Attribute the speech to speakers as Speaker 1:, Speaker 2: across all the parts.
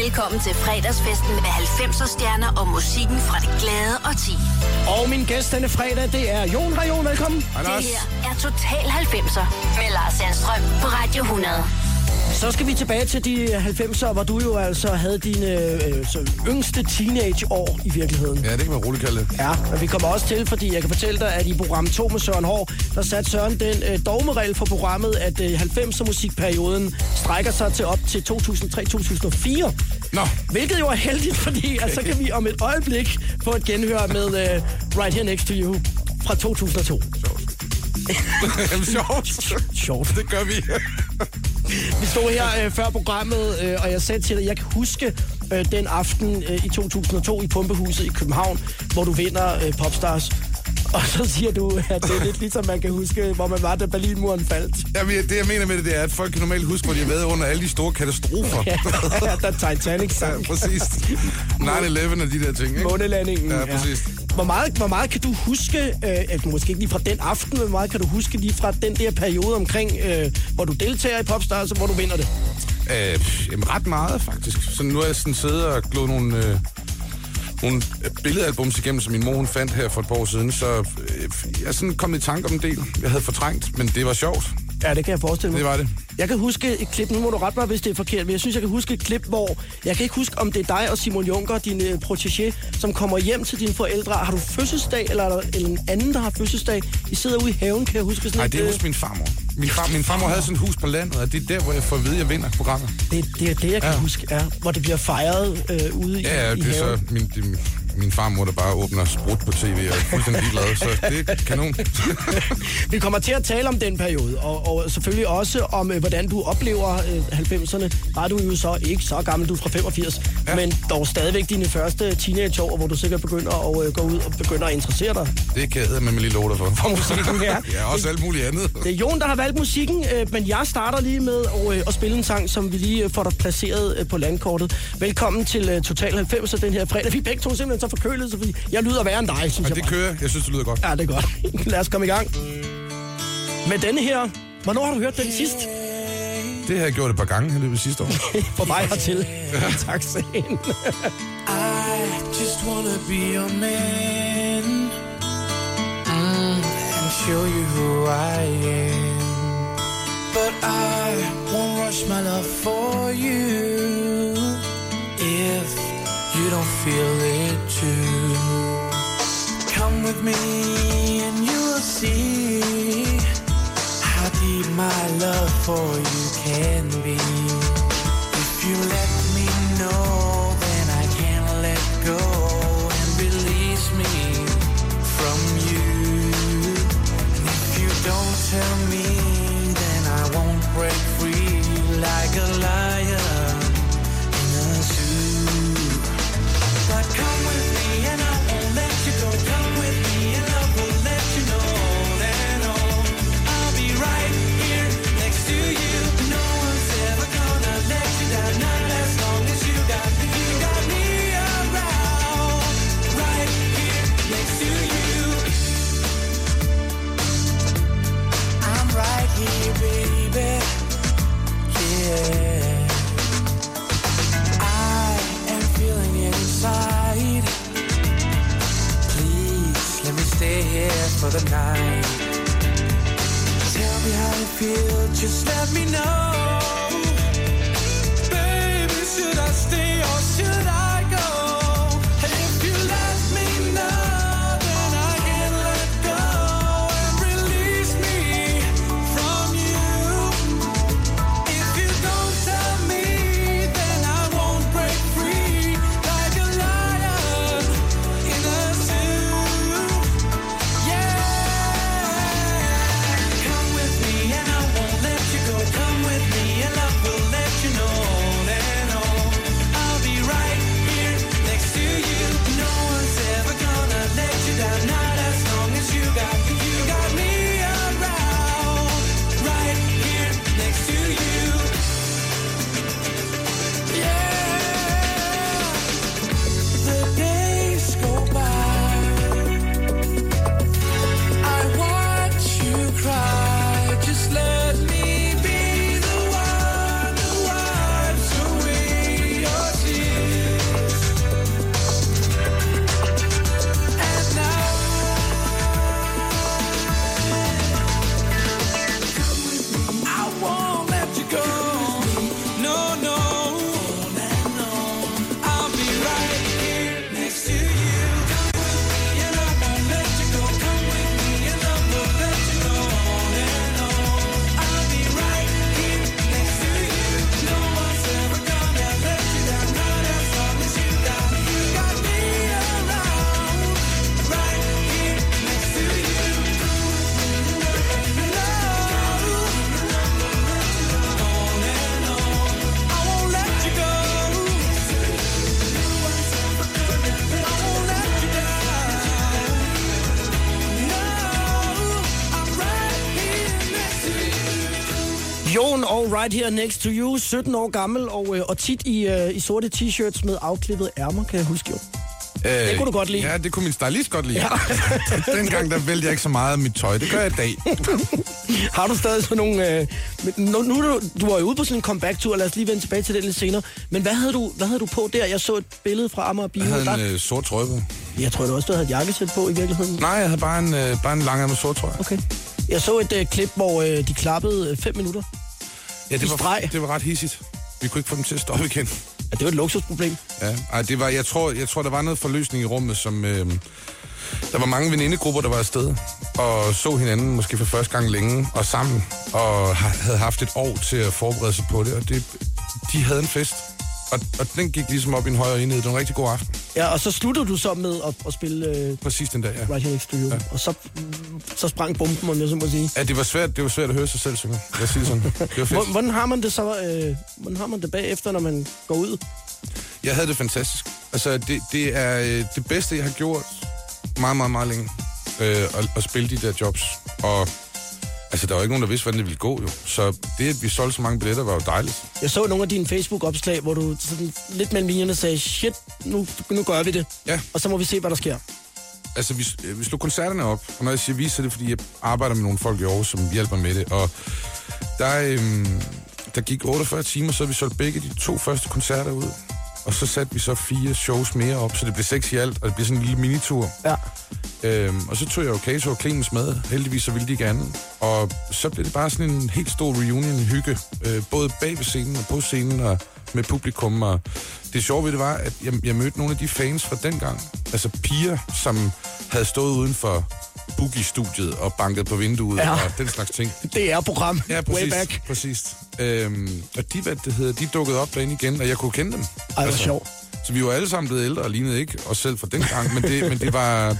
Speaker 1: Velkommen til fredagsfesten med 90'er stjerner og musikken fra det glade og ti.
Speaker 2: Og min gæst denne fredag, det er Jon Rajon. Velkommen.
Speaker 3: Hej,
Speaker 1: Det her er Total 90'er med Lars Sandstrøm på Radio 100.
Speaker 2: Så skal vi tilbage til de 90'er, hvor du jo altså havde dine øh, så yngste teenageår i virkeligheden.
Speaker 3: Ja, det kan man roligt kalde det.
Speaker 2: Ja, og vi kommer også til, fordi jeg kan fortælle dig, at i program 2 med Søren Hård, der satte Søren den øh, dogmeregel for programmet, at øh, 90'er musikperioden strækker sig til op til 2003-2004.
Speaker 3: Nå,
Speaker 2: Hvilket jo er heldigt, fordi at så kan vi om et øjeblik få et genhør med uh, Right Here Next to You fra 2002.
Speaker 3: Jamen, sjovt.
Speaker 2: Sjovt.
Speaker 3: Det gør vi.
Speaker 2: Vi stod her øh, før programmet, øh, og jeg sagde til dig, jeg kan huske øh, den aften øh, i 2002 i Pumpehuset i København, hvor du vinder øh, Popstars. Og så siger du, at det er lidt ligesom man kan huske, hvor man var, da Berlinmuren faldt.
Speaker 3: Jamen, det jeg mener med det, det er, at folk kan normalt huske, hvor de har været under alle de store katastrofer.
Speaker 2: Ja, da Titanic
Speaker 3: Ja,
Speaker 2: sank.
Speaker 3: præcis. 9-11 og de der ting, ikke?
Speaker 2: Månelandingen.
Speaker 3: Ja, præcis.
Speaker 2: Hvor meget, hvor meget kan du huske, øh, altså måske ikke lige fra den aften, men hvor meget kan du huske lige fra den der periode omkring, øh, hvor du deltager i Popstars, og hvor du vinder det?
Speaker 3: Øh, jamen, ret meget, faktisk. Så nu har jeg sådan siddet og glået nogle, øh, nogle øh, billedalbums igennem, som min mor hun fandt her for et par år siden. Så øh, jeg er sådan kommet i tanke om en del. Jeg havde fortrængt, men det var sjovt.
Speaker 2: Ja, det kan jeg forestille mig.
Speaker 3: Det var det.
Speaker 2: Jeg kan huske et klip, nu må du rette mig, hvis det er forkert, men jeg synes, jeg kan huske et klip, hvor... Jeg kan ikke huske, om det er dig og Simon Juncker, din øh, protégé, som kommer hjem til dine forældre. Har du fødselsdag, eller er der en anden, der har fødselsdag? I sidder ude i haven, kan jeg huske sådan
Speaker 3: Nej,
Speaker 2: et,
Speaker 3: det er
Speaker 2: øh,
Speaker 3: hos min farmor. Min, far, min farmor havde sådan et hus på landet, og det er der, hvor jeg får at vide, at jeg vinder programmet.
Speaker 2: det, det er det, jeg kan
Speaker 3: Ja.
Speaker 2: huske, ja. Hvor det bliver fejret øh, ude i,
Speaker 3: Ja, ja,
Speaker 2: i
Speaker 3: det er så
Speaker 2: haven.
Speaker 3: min, det, min farmor, der bare åbner sprut på tv og er fuldstændig ligeglad, så det er kanon.
Speaker 2: Vi kommer til at tale om den periode, og, og selvfølgelig også om, øh, hvordan du oplever øh, 90'erne. Bare du er jo så ikke så gammel, du er fra 85, ja. Men dog stadigvæk dine første teenageår, hvor du sikkert begynder at øh, gå ud og begynder at interessere dig
Speaker 3: Det kan jeg med lige love dig for.
Speaker 2: for musikken. Ja.
Speaker 3: Ja, også alt muligt andet.
Speaker 2: Det er Jon, der har valgt musikken, øh, men jeg starter lige med at, øh, at spille en sang, som vi lige øh, får dig placeret øh, på landkortet. Velkommen til øh, Total 90'er den her fredag. Vi begge to simpelthen så forkølet, så fordi jeg lyder værre end dig, synes
Speaker 3: Men
Speaker 2: jeg
Speaker 3: det
Speaker 2: bare.
Speaker 3: kører. Jeg synes, det lyder godt.
Speaker 2: Ja, det er godt. Lad os komme i gang. Med denne her. Hvornår har du hørt den sidst?
Speaker 3: Det har jeg gjort et par gange i løbet af sidste år.
Speaker 2: På vej hertil. tak, sagen.
Speaker 4: I just wanna be your man mm, and show you who I am. But I won't rush my love for you if don't feel it too. Come with me and you'll see how deep my love for you can be. If you let me know, then I can let go and release me from you. And if you don't tell me, for the night. Tell me how you feel, just let me know.
Speaker 2: Here Next to You, 17 år gammel og, øh, og tit i, øh, i sorte t-shirts med afklippet ærmer, kan jeg huske jo.
Speaker 3: Øh,
Speaker 2: Det kunne du godt lide.
Speaker 3: Ja, det kunne min stylist godt lide.
Speaker 2: Ja.
Speaker 3: Dengang, der vælger jeg ikke så meget af mit tøj. Det gør jeg i dag.
Speaker 2: Har du stadig sådan nogle... Øh, nu, nu du, du var jo ude på sådan en comeback-tur, lad os lige vende tilbage til det lidt senere. Men hvad havde du, hvad havde du på der? Jeg så et billede fra Amager Bio.
Speaker 3: Jeg havde
Speaker 2: Der-
Speaker 3: en øh, sort trøje på.
Speaker 2: Jeg tror du også, du havde et jakkesæt på i virkeligheden.
Speaker 3: Nej, jeg havde bare en, øh, bare en lang med sort trøje.
Speaker 2: Okay. Jeg så et øh, klip, hvor øh, de klappede øh, fem minutter.
Speaker 3: Ja,
Speaker 2: i
Speaker 3: det
Speaker 2: streg.
Speaker 3: var, det var ret hissigt. Vi kunne ikke få dem til at stoppe igen.
Speaker 2: Ja, det var et luksusproblem.
Speaker 3: Ja, ej, det var, jeg, tror, jeg tror, der var noget forløsning i rummet, som... Øh, der var mange venindegrupper, der var afsted, og så hinanden måske for første gang længe, og sammen, og ha- havde haft et år til at forberede sig på det, og det, de havde en fest. Og, og den gik ligesom op i en højere enhed. Det var en rigtig god aften.
Speaker 2: Ja, og så sluttede du så med at, at spille øh,
Speaker 3: Præcis den dag, ja.
Speaker 2: Right Here Next to You. Ja. Og så, så sprang bomben, om jeg så må sige.
Speaker 3: Ja, det var svært, det var svært at høre sig selv synge. Lad os sige det sådan. Det var fedt.
Speaker 2: Hvor- Hvordan har man det så, øh, hvordan har man det bagefter, når man går ud?
Speaker 3: Jeg havde det fantastisk. Altså, det, det er øh, det bedste, jeg har gjort meget, meget, meget længe. Øh, at, at spille de der jobs. Og altså, der var ikke nogen, der vidste, hvordan det ville gå, jo. Så det, at vi solgte så mange billetter, var jo dejligt.
Speaker 2: Jeg så nogle af dine Facebook-opslag, hvor du sådan lidt mellem linjerne sagde, shit, nu, nu gør vi det.
Speaker 3: Ja.
Speaker 2: Og så må vi se, hvad der sker.
Speaker 3: Altså, vi, øh, vi slog koncerterne op, og når jeg siger vi, så er det, fordi jeg arbejder med nogle folk i Aarhus, som hjælper med det. Og der, øhm, der gik 48 timer, så vi solgt begge de to første koncerter ud. Og så satte vi så fire shows mere op, så det blev seks i alt, og det blev sådan en lille minitur.
Speaker 2: Ja.
Speaker 3: Øhm, og så tog jeg jo Kato og Clemens med. Heldigvis så ville de gerne. Og så blev det bare sådan en helt stor reunion, hygge. Øh, både bag ved scenen og på scenen og med publikum. Og det sjove ved det var, at jeg, jeg mødte nogle af de fans fra dengang. Altså piger, som havde stået uden for Boogie-studiet og banket på vinduet
Speaker 2: Ja.
Speaker 3: og den slags ting.
Speaker 2: Det er program.
Speaker 3: Ja,
Speaker 2: Way
Speaker 3: præcis.
Speaker 2: back.
Speaker 3: præcis. Øhm, og de, hvad det hedder, de dukkede op derinde igen, og jeg kunne kende dem.
Speaker 2: Ej, hvor sjovt.
Speaker 3: Så vi var alle sammen blevet ældre og lignede ikke os selv fra dengang, men det, men det var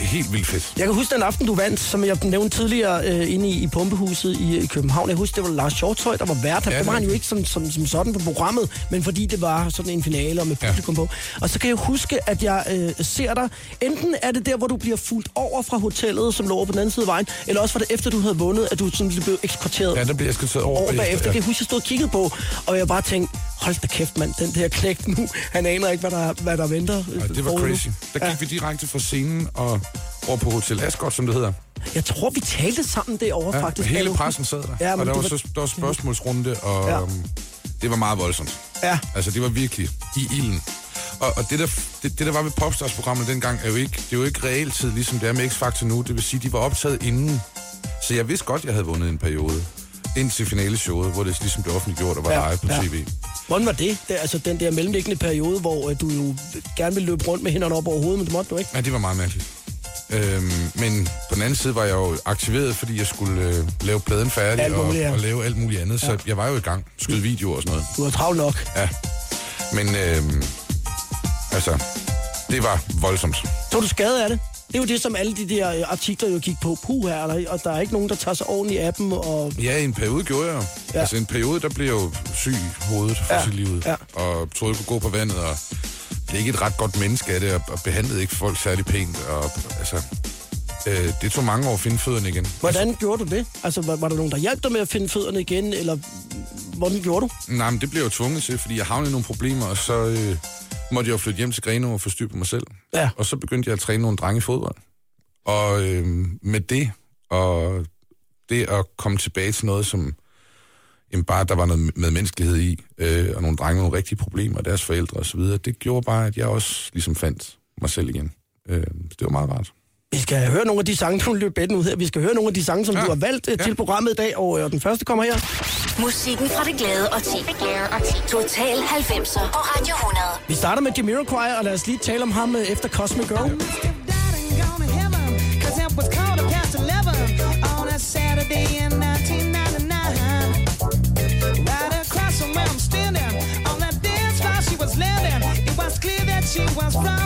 Speaker 3: helt vildt fedt.
Speaker 2: Jeg kan huske den aften, du vandt, som jeg nævnte tidligere øh, inde i, i Pumpehuset i, i København. Jeg husker, det var Lars Hjortøj, der var vært. Ja,
Speaker 3: Ja,
Speaker 2: det var han jo ikke som, som, som sådan på programmet, men fordi det var sådan en finale og med
Speaker 3: Ja.
Speaker 2: publikum på. Og så kan jeg huske, at jeg øh, ser dig. Enten er det der, hvor du bliver fuldt over fra hotellet, som lå over på den anden side af vejen, eller også var det efter, du havde vundet, at du sådan blev eskorteret
Speaker 3: Ja, der blev jeg over,
Speaker 2: over bagefter.
Speaker 3: Ja.
Speaker 2: Kan jeg huske, jeg stod og kiggede på, og jeg bare tænkte, hold da kæft, mand, den der knægt nu, han aner ikke, hvad der, hvad der venter. øh,
Speaker 3: Ja, det var crazy. Der gik
Speaker 2: Ja.
Speaker 3: ja. vi direkte fra scenen og over på Hotel Ascot, som det hedder.
Speaker 2: Jeg tror, vi talte sammen derovre,
Speaker 3: Ja,
Speaker 2: faktisk.
Speaker 3: hele pressen sad der.
Speaker 2: Ja,
Speaker 3: og der var,
Speaker 2: var-
Speaker 3: så, der var spørgsmålsrunde, og
Speaker 2: Ja.
Speaker 3: ja. det var meget voldsomt.
Speaker 2: Ja.
Speaker 3: Altså, det var virkelig i ilden. Og, og det, der, det, det, der var ved Popstars-programmet dengang, er jo ikke, det er jo ikke realtid, ligesom det er med X-Factor nu. Det vil sige, de var optaget inden. Så jeg vidste godt, jeg havde vundet en periode. Indtil finaleshowet, hvor det ligesom blev offentliggjort og var
Speaker 2: Ja,
Speaker 3: live på
Speaker 2: ja.
Speaker 3: tv.
Speaker 2: Hvordan var det? det altså den der mellemliggende periode, hvor øh, du jo gerne ville løbe rundt med hænderne op over hovedet, men det måtte du ikke.
Speaker 3: Ja, det var meget mærkeligt. Øhm, men på den anden side var jeg jo aktiveret, fordi jeg skulle øh, lave pladen færdig
Speaker 2: Alt
Speaker 3: og,
Speaker 2: muligt, ja.
Speaker 3: og lave alt muligt andet. Så jeg var jo i gang. Skyde videoer og sådan noget.
Speaker 2: Du var travlt nok.
Speaker 3: Ja. Men øhm, altså, det var voldsomt.
Speaker 2: Tog du skade af det? Det er jo det, som alle de der øh, artikler jo gik på. Puh her, eller- og der er ikke nogen, der tager sig ordentligt af dem. Og...
Speaker 3: Ja, i en periode gjorde jeg.
Speaker 2: Ja.
Speaker 3: Ja. Altså en periode, der blev jeg jo syg i hovedet for
Speaker 2: Ja,
Speaker 3: ja. sit liv.
Speaker 2: ja.
Speaker 3: Og troede, jeg kunne gå på vandet, og blev ikke et ret godt menneske af det, og, behandlede ikke folk særlig pænt. Og, altså, øh, det tog mange år at finde fødderne igen.
Speaker 2: Hvordan gjorde du det? Altså, var, var der nogen, der hjalp dig med at finde fødderne igen, eller hvordan gjorde du?
Speaker 3: Nej, men det blev jeg jo tvunget til, fordi jeg havnede i nogle problemer, og så øh, måtte jeg jo flytte hjem til Grenaa og få styr på mig selv.
Speaker 2: Ja.
Speaker 3: Og så begyndte jeg at træne nogle drenge i fodbold. Og øh, med det, og det at komme tilbage til noget, som jamen bare der var noget med menneskelighed i, øh, og nogle drenge med nogle rigtige problemer, og deres forældre osv., det gjorde bare, at jeg også ligesom fandt mig selv igen. Øh, så det var meget rart.
Speaker 2: Vi skal høre nogle af de sange, du løb bedden ud her. Vi skal høre nogle af de sange, som ja.
Speaker 3: Ja.
Speaker 2: du har valgt ja.
Speaker 3: Ja.
Speaker 2: til programmet i dag, og øh, den første kommer her.
Speaker 1: Musikken fra det glade og ti. Total 90'er på Radio 100.
Speaker 2: Vi starter med Jamiroquai, og lad os lige tale om ham øh, efter Cosmic Girl.
Speaker 5: And gone she was from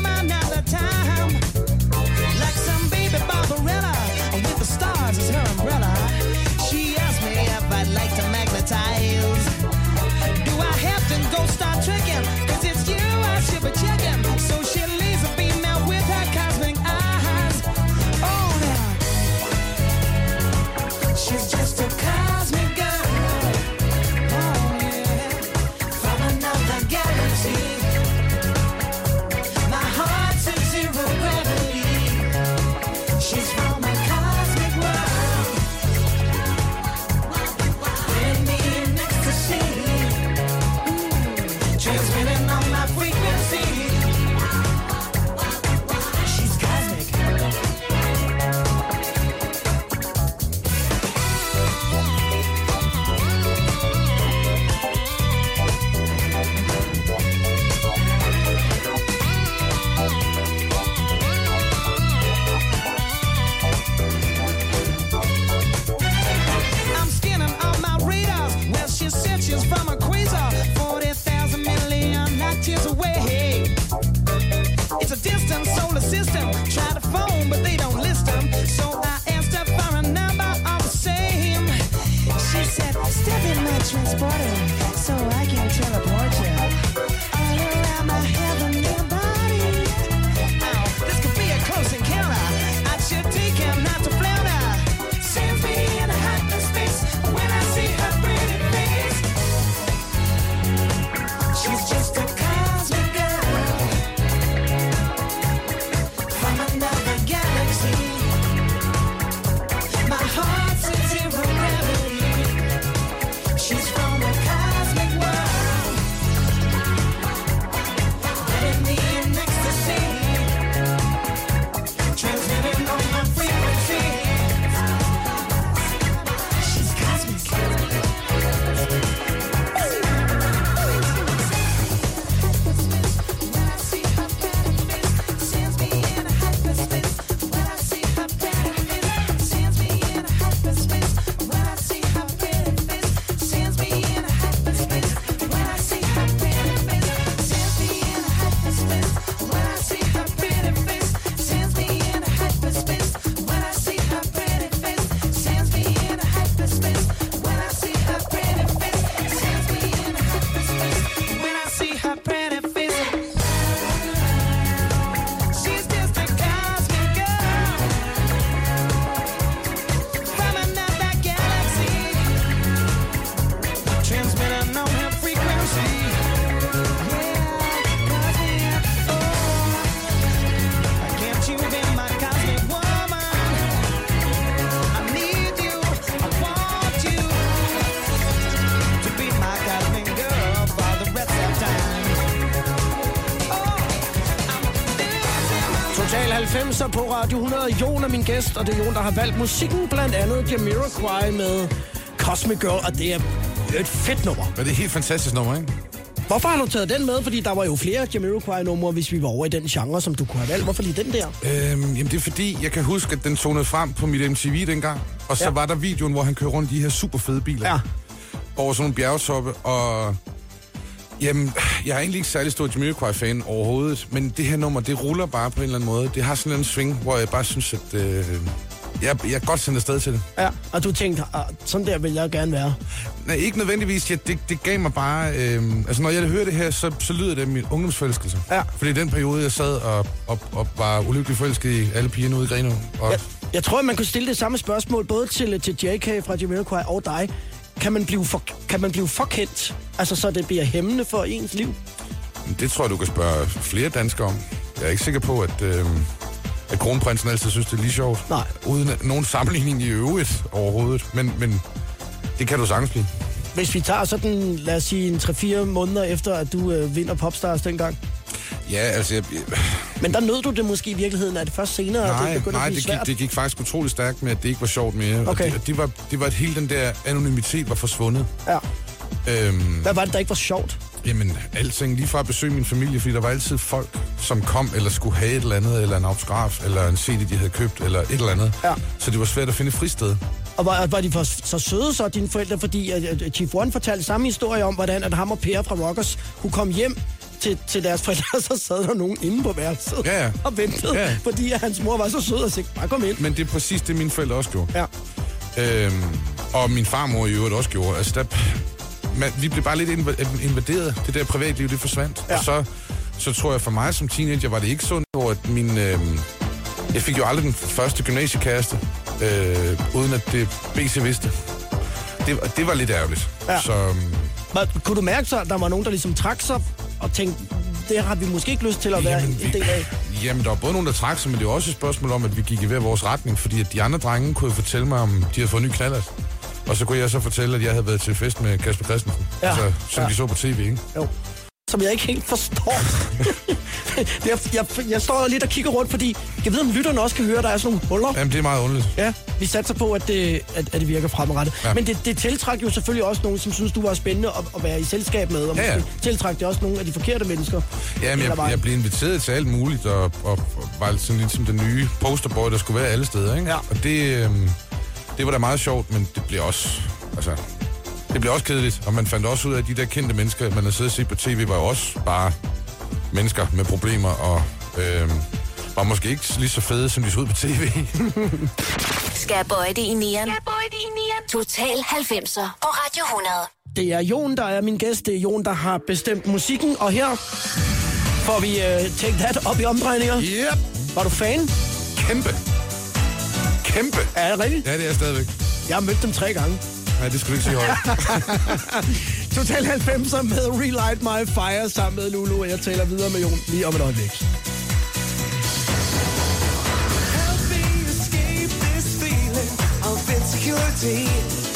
Speaker 2: på Radio 100. Jon er min gæst, og det er Jon, der har valgt musikken, blandt andet Jamiroquai med Cosmic Girl, og det er et fedt nummer.
Speaker 3: Men det er et helt fantastisk nummer, ikke?
Speaker 2: Hvorfor har du taget den med? Fordi der var jo flere Jamiroquai-numre, hvis vi var over i den genre, som du kunne have valgt. Hvorfor lige den der?
Speaker 3: Øhm, jamen det er fordi, jeg kan huske, at den tonede frem på mit MTV dengang. Og så
Speaker 2: Ja.
Speaker 3: var der videoen, hvor han kører rundt i de her super fede biler.
Speaker 2: Ja.
Speaker 3: Over sådan nogle bjergtoppe, og... Jamen, jeg er egentlig ikke særlig stor Jamiroquai-fan overhovedet, men det her nummer, det ruller bare på en eller anden måde. Det har sådan en swing, hvor jeg bare synes, at... Øh, jeg, jeg er godt sendt afsted til det.
Speaker 2: Ja, og du tænkte, ah, sådan der vil jeg gerne være.
Speaker 3: Nej, ikke nødvendigvis. Ja, det, det gav mig bare... Øh, altså, når jeg hører det her, så, så lyder det min ungdomsforelskelse.
Speaker 2: Ja.
Speaker 3: Fordi den periode, jeg sad og, og, og var ulykkelig forelsket i alle pigerne ude i Grenaa. Og,
Speaker 2: Jeg, jeg tror, man kunne stille det samme spørgsmål både til, til JK fra Jamiroquai og dig. Kan man, blive for, kan man blive forkendt? Altså, så det bliver hæmmende for ens liv?
Speaker 3: Det tror jeg, du kan spørge flere danskere om. Jeg er ikke sikker på, at, øh, at kronprinsen altid synes, det er lige sjovt.
Speaker 2: Nej.
Speaker 3: Uden nogen sammenligning i øvrigt overhovedet. Men, men det kan du sagtens blive.
Speaker 2: Hvis vi tager sådan, lad os sige, en 3-4 måneder efter, at du øh, vinder Popstars dengang.
Speaker 3: Ja, altså... Jeg,
Speaker 2: Men der nød du det måske i virkeligheden, at det først senere,
Speaker 3: nej,
Speaker 2: det begynder
Speaker 3: nej
Speaker 2: at blive
Speaker 3: det, gik,
Speaker 2: svært?
Speaker 3: det gik faktisk utrolig stærkt med, at det ikke var sjovt mere. Og
Speaker 2: Okay.
Speaker 3: det, det, var, det var, at hele den der anonymitet var forsvundet.
Speaker 2: Ja.
Speaker 3: Øhm,
Speaker 2: Hvad var det, der ikke var sjovt?
Speaker 3: Jamen, alting. Lige fra at besøge min familie, fordi der var altid folk, som kom eller skulle have et eller andet, eller en autograf, eller en CD, de havde købt, eller et eller andet.
Speaker 2: Ja.
Speaker 3: Så det var svært at finde et fristed.
Speaker 2: Og var, var de for, så søde så, dine forældre? Fordi at, at Chief One fortalte samme historie om, hvordan at ham og Per fra Rockers kunne komme hjem til, til deres forældre, så sad der nogen inde på værelset
Speaker 3: Ja, ja.
Speaker 2: og ventede,
Speaker 3: Ja.
Speaker 2: fordi hans mor var så sød og sagde, bare kom ind.
Speaker 3: Men det er præcis det, mine forældre også gjorde.
Speaker 2: Ja.
Speaker 3: Øhm, og min farmor i øvrigt også gjorde. Altså, der, man, vi blev bare lidt inv- invaderet. Det der privatliv, det forsvandt.
Speaker 2: Ja.
Speaker 3: Og så, så tror jeg, for mig som teenager var det ikke sundt, hvor at min... Øhm, jeg fik jo aldrig den første gymnasiekæreste, øh, uden at det BC vidste. Det, var- det var lidt ærgerligt.
Speaker 2: Ja.
Speaker 3: Så, øhm,
Speaker 2: Men, kunne du mærke så, at der var nogen, der ligesom trak sig og tænkte, det har vi måske ikke lyst til at være
Speaker 3: Jamen,
Speaker 2: en del af?
Speaker 3: Jamen, der var både nogen, der trak sig, men det var også et spørgsmål om, at vi gik i hver vores retning, fordi at de andre drenge kunne fortælle mig, om de havde fået en ny knallert. Og så kunne jeg så fortælle, at jeg havde været til fest med Kasper Christensen.
Speaker 2: Ja.
Speaker 3: Altså, som
Speaker 2: Ja.
Speaker 3: de så på tv, ikke?
Speaker 2: Jo. Som jeg ikke helt forstår. Er- jeg, jeg står lidt og kigger rundt, fordi jeg ved, om lytterne også kan høre, at der er sådan nogle huller.
Speaker 3: Jamen, det er meget underligt.
Speaker 2: Ja, vi satser på, at det, at, at det virker fremadrettet. Ja. Men det, det tiltræk jo selvfølgelig også nogen, som synes, du var spændende at, at være i selskab med. Og
Speaker 3: Ja, ja.
Speaker 2: måske tiltræk det også nogle af de forkerte mennesker.
Speaker 3: Jamen, jeg, jeg blev inviteret til alt muligt, og, og, og var sådan lidt som den nye posterboy, der skulle være alle steder, ikke?
Speaker 2: Ja.
Speaker 3: Og det, øhm, det var da meget sjovt, men det blev også... Altså, det blev også kedeligt, og man fandt også ud af, at de der kendte mennesker, man har siddet og set på tv, var jo også bare mennesker med problemer, og øhm, var måske ikke lige så fede, som de så ud på tv.
Speaker 1: Skal jeg bøje det i nieren? Skal jeg bøje det i nieren? Total 90'er på Radio 100.
Speaker 2: Det er Jon, der er min gæst. Det er Jon, der har bestemt musikken. Og her får vi uh, Take That op i omdrejninger.
Speaker 3: Yep.
Speaker 2: Var du fan?
Speaker 3: Kæmpe. Kæmpe.
Speaker 2: Er det rigtigt?
Speaker 3: Ja, det er jeg stadigvæk.
Speaker 2: Jeg har mødt dem tre gange.
Speaker 3: Nej, det skulle du ikke sige højt.
Speaker 2: Total 90'er med Relight My Fire sammen med Lulu. Og jeg taler videre med Jon lige om et øjeblik.
Speaker 4: Help me escape this feeling of insecurity.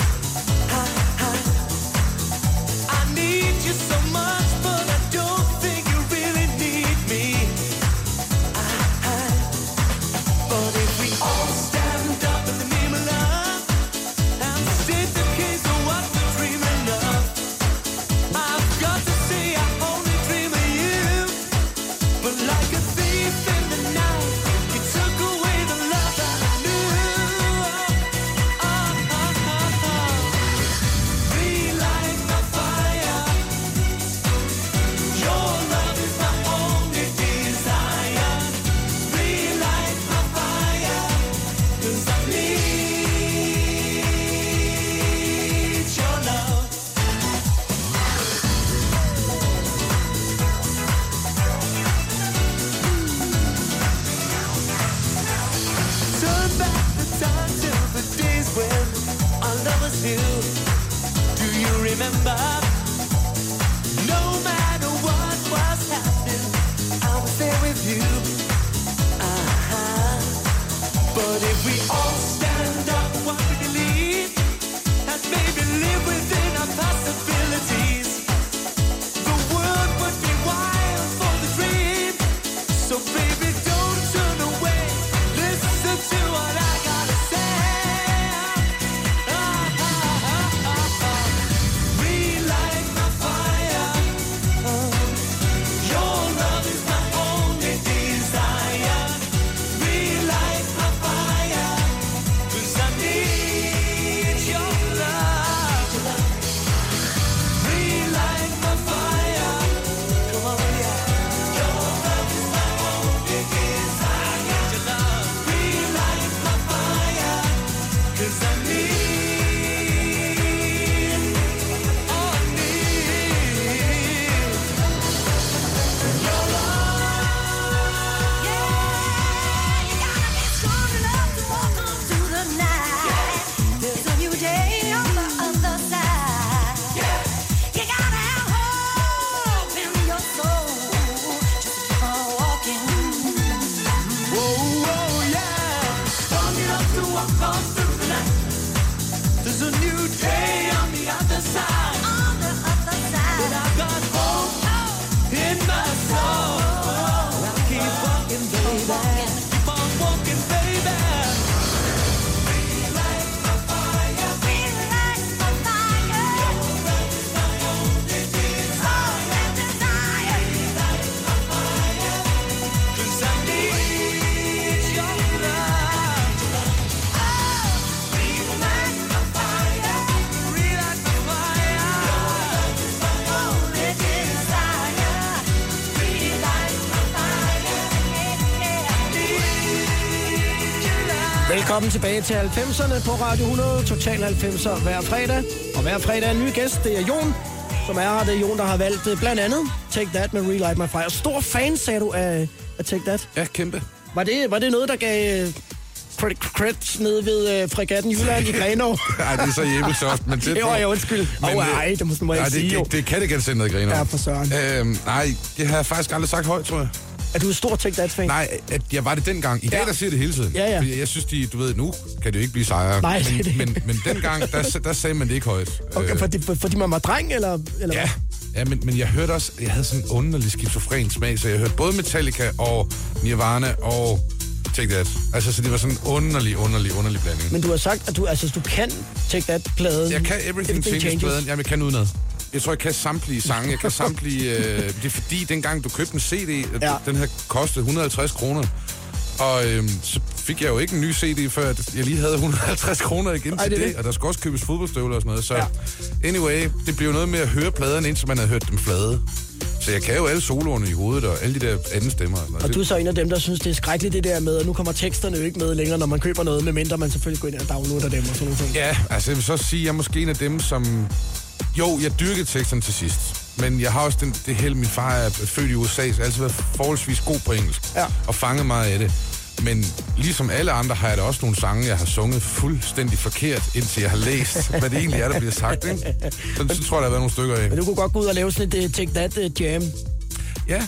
Speaker 2: Velkommen tilbage til 90'erne på Radio 100. Total 90'er hver fredag. Og hver fredag er en ny gæst. Det er Jon, som er her. Det er Jon, der har valgt øh, blandt andet Take That med Relight My Fire. Stor fan, sagde du, af, af Take That.
Speaker 3: Ja, kæmpe.
Speaker 2: Var det, var det noget, der gav øh, credit, credit nede ved øh, fregatten Jylland i Grenaa?
Speaker 3: Ej, det er så jæbelsoft, men det...
Speaker 2: Det var jeg undskyld. Åh,
Speaker 3: Men,
Speaker 2: oh,
Speaker 3: øh,
Speaker 2: ej, det må, må jeg
Speaker 3: Nej,
Speaker 2: sige
Speaker 3: det,
Speaker 2: jo.
Speaker 3: det, det kan det sende noget griner.
Speaker 2: Ja, for søren.
Speaker 3: Øhm, nej, det har jeg faktisk aldrig sagt højt, tror jeg.
Speaker 2: Er du en stor Take That-fan?
Speaker 3: Nej, at jeg var det dengang. I dag,
Speaker 2: Ja.
Speaker 3: der siger det hele tiden.
Speaker 2: Ja, ja.
Speaker 3: Fordi jeg synes, de, du ved, nu kan det jo ikke blive sejre.
Speaker 2: Nej,
Speaker 3: men,
Speaker 2: det.
Speaker 3: men, men dengang, der, der sagde man det ikke højt.
Speaker 2: Okay,
Speaker 3: Øh,
Speaker 2: fordi, for, fordi man var dreng, eller, eller
Speaker 3: Ja, ja men, men jeg hørte også, jeg havde sådan en underlig skizofren smag, så jeg hørte både Metallica og Nirvana og Take That. Altså, så det var sådan en underlig, underlig, underlig blanding.
Speaker 2: Men du har sagt, at du, altså, du kan Take That-pladen.
Speaker 3: Jeg kan Everything Changes-pladen. Jamen, jeg kan udenad. Jeg tror, jeg kan samtlige sange. Jeg kan samtlige... Øh, det er fordi, dengang du købte en CD,
Speaker 2: Ja.
Speaker 3: ja. den her kostede 150 kroner. Og øhm, så fik jeg jo ikke en ny CD, før jeg lige havde 150 kroner igen
Speaker 2: Ej,
Speaker 3: til
Speaker 2: det
Speaker 3: det.
Speaker 2: det.
Speaker 3: Og der skulle også købes fodboldstøvler og sådan noget. Så
Speaker 2: Ja.
Speaker 3: anyway, det blev noget med at høre pladerne, indtil man havde hørt dem flade. Så jeg kan jo alle soloerne i hovedet, og alle de der anden stemmer. og.
Speaker 2: Og du er så en af dem, der synes, det er skrækkeligt det der med, at nu kommer teksterne jo ikke med længere, når man køber noget, medmindre man selvfølgelig går ind og downloader dem og sådan noget.
Speaker 3: Ja, altså jeg vil så sige, at jeg er måske en af dem, som... Jo, jeg dyrkede teksterne til sidst. Men jeg har også den, det held, min far er født i USA, så jeg har altid været forholdsvis god på engelsk.
Speaker 2: Ja.
Speaker 3: Og fanget meget af det. Men ligesom alle andre har jeg da også nogle sange, jeg har sunget fuldstændig forkert, indtil jeg har læst, hvad det egentlig er, der bliver sagt. Ikke? Så, så tror jeg, der har været nogle stykker af.
Speaker 2: Men du kunne godt gå ud og lave sådan et uh, Take That uh, jam.
Speaker 3: Ja.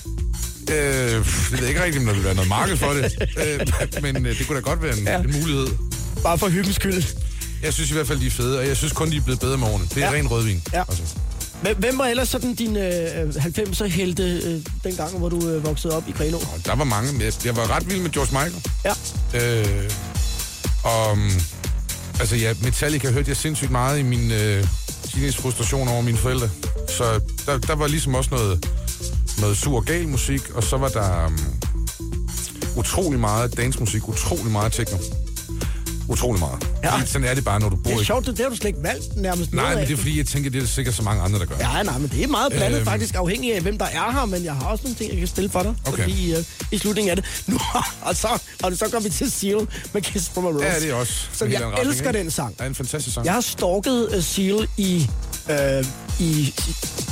Speaker 3: Øh, det ved jeg ikke rigtigt, om der vil være noget marked for det. Øh, men øh, det kunne da godt være en,
Speaker 2: ja.
Speaker 3: en mulighed.
Speaker 2: Bare for hyggens skyld.
Speaker 3: Jeg synes i hvert fald, de er fede, og jeg synes kun, de er blevet bedre med årene. Det er
Speaker 2: Ja.
Speaker 3: ren rødvin.
Speaker 2: Ja.
Speaker 3: Altså.
Speaker 2: Hvem- var ellers sådan din øh, 90'er helte øh, dengang, hvor du øh, voksede op i Greno?
Speaker 3: Og der var mange. Jeg, jeg var ret vild med George Michael.
Speaker 2: Ja.
Speaker 3: Øh, og um, altså ja, Metallica hørte jeg sindssygt meget i min øh, teenage frustration over mine forældre. Så der, der var ligesom også noget, noget sur gal musik, og så var der um, utrolig meget dancemusik, utrolig meget techno. Utrolig meget.
Speaker 2: Ja.
Speaker 3: Fordi Sådan er det bare, når du bor
Speaker 2: Det er
Speaker 3: i...
Speaker 2: sjovt, det, det har du slet ikke valgt nærmest
Speaker 3: Nej, men det er fordi, jeg tænker, det er sikkert så mange andre, der gør.
Speaker 2: Ja, nej, men det er meget blandet øhm. Faktisk, afhængig af, hvem der er her, men jeg har også nogle ting, jeg kan spille for dig.
Speaker 3: Okay.
Speaker 2: Fordi øh, i slutningen af det. Nu, og, så, og så går vi til Seal med Kiss from a Rose.
Speaker 3: Ja, det er også.
Speaker 2: Så jeg
Speaker 3: retning,
Speaker 2: elsker
Speaker 3: ikke?
Speaker 2: den sang.
Speaker 3: Ja, en fantastisk sang.
Speaker 2: Jeg har stalket uh, Seal i, øh, i,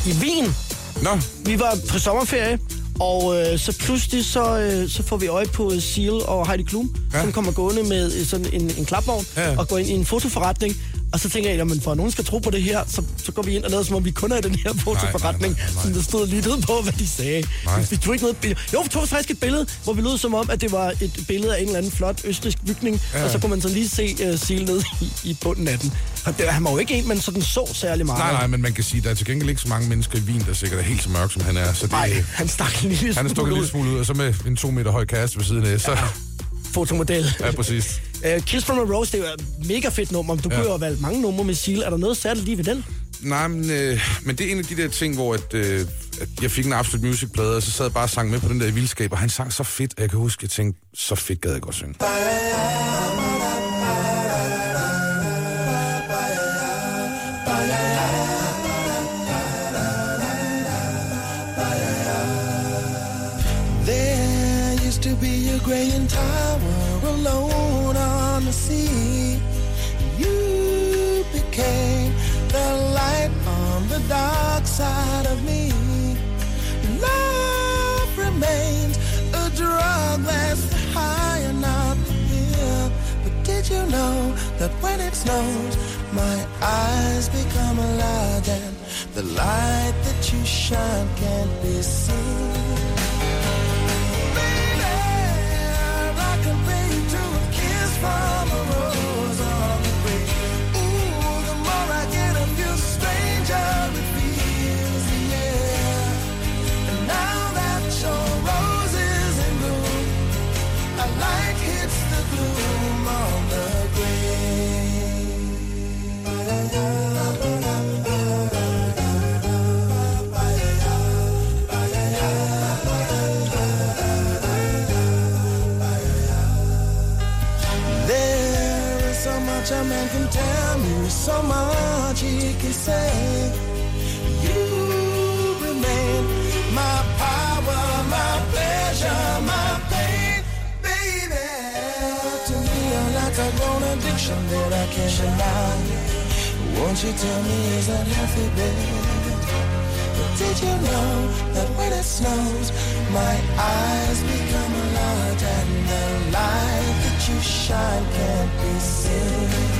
Speaker 2: i Wien.
Speaker 3: Nå,
Speaker 2: Vi var på sommerferie, og øh, så pludselig så, øh, så får vi øje på Seal og Heidi Klum, ja. Som kommer gående med øh, sådan en, en klapvogn
Speaker 3: Ja.
Speaker 2: og går ind i en fotoforretning. Og så tænker jeg, jamen for at nogen skal tro på det her, så, så går vi ind og lader som om vi kun er i den her fotoforretning,
Speaker 3: nej, nej, nej.
Speaker 2: som der stod ud på, hvad de sagde.
Speaker 3: Nej.
Speaker 2: Vi tog ikke noget billede. Jo, vi tog faktisk et billede, hvor vi lød som om, at det var et billede af en eller anden flot østrisk bygning. Ja. og så kunne man så lige se uh, Seal ned i, i bunden af den. Og det, han var jo ikke en, man sådan så særlig meget.
Speaker 3: nej, nej, men man kan sige, der er til gengæld ikke så mange mennesker i Wien, der sikkert er helt så mørk, som han er. Så det,
Speaker 2: Nej, han stak en lille
Speaker 3: Han er stukket en lille smule ud, og så med en to meter høj kæreste ved siden af. Så,
Speaker 2: fotomodel.
Speaker 3: ja, præcis.
Speaker 2: Uh, Kiss from a Rose, det er et mega fedt nummer. Du ja.
Speaker 3: Ja.
Speaker 2: kunne jo have valgt mange numre med Seal. Er der noget særligt lige ved den?
Speaker 3: Nej, men, øh, men det er en af de der ting, hvor at, øh, at jeg fik en Absolute Music-plade, og så sad jeg bare og sang med på den der i vildskab, og han sang så fedt, at jeg kan huske, at jeg tænkte, så fedt gad jeg godt synge.
Speaker 6: There used to be a graying tower alone on the sea. You became the light on the dark side of me. Love remains a drug that's high and not the pill. But did you know that when it snows, my eyes become alive and the light that you shine can't be seen? Baby, I compare you a kiss from a rose on the. Ooh, the more I get of you, stranger it feels, yeah. And now that your rose is in bloom, a light hits the gloom a man can tell me, so much he can say. You remain my power, my pleasure, my pain, baby. To me, you're like a grown addiction that I can't deny. Won't you tell me is that healthy, baby? But did you know that when it snows, my eyes become a and the light that you shine can't be seen?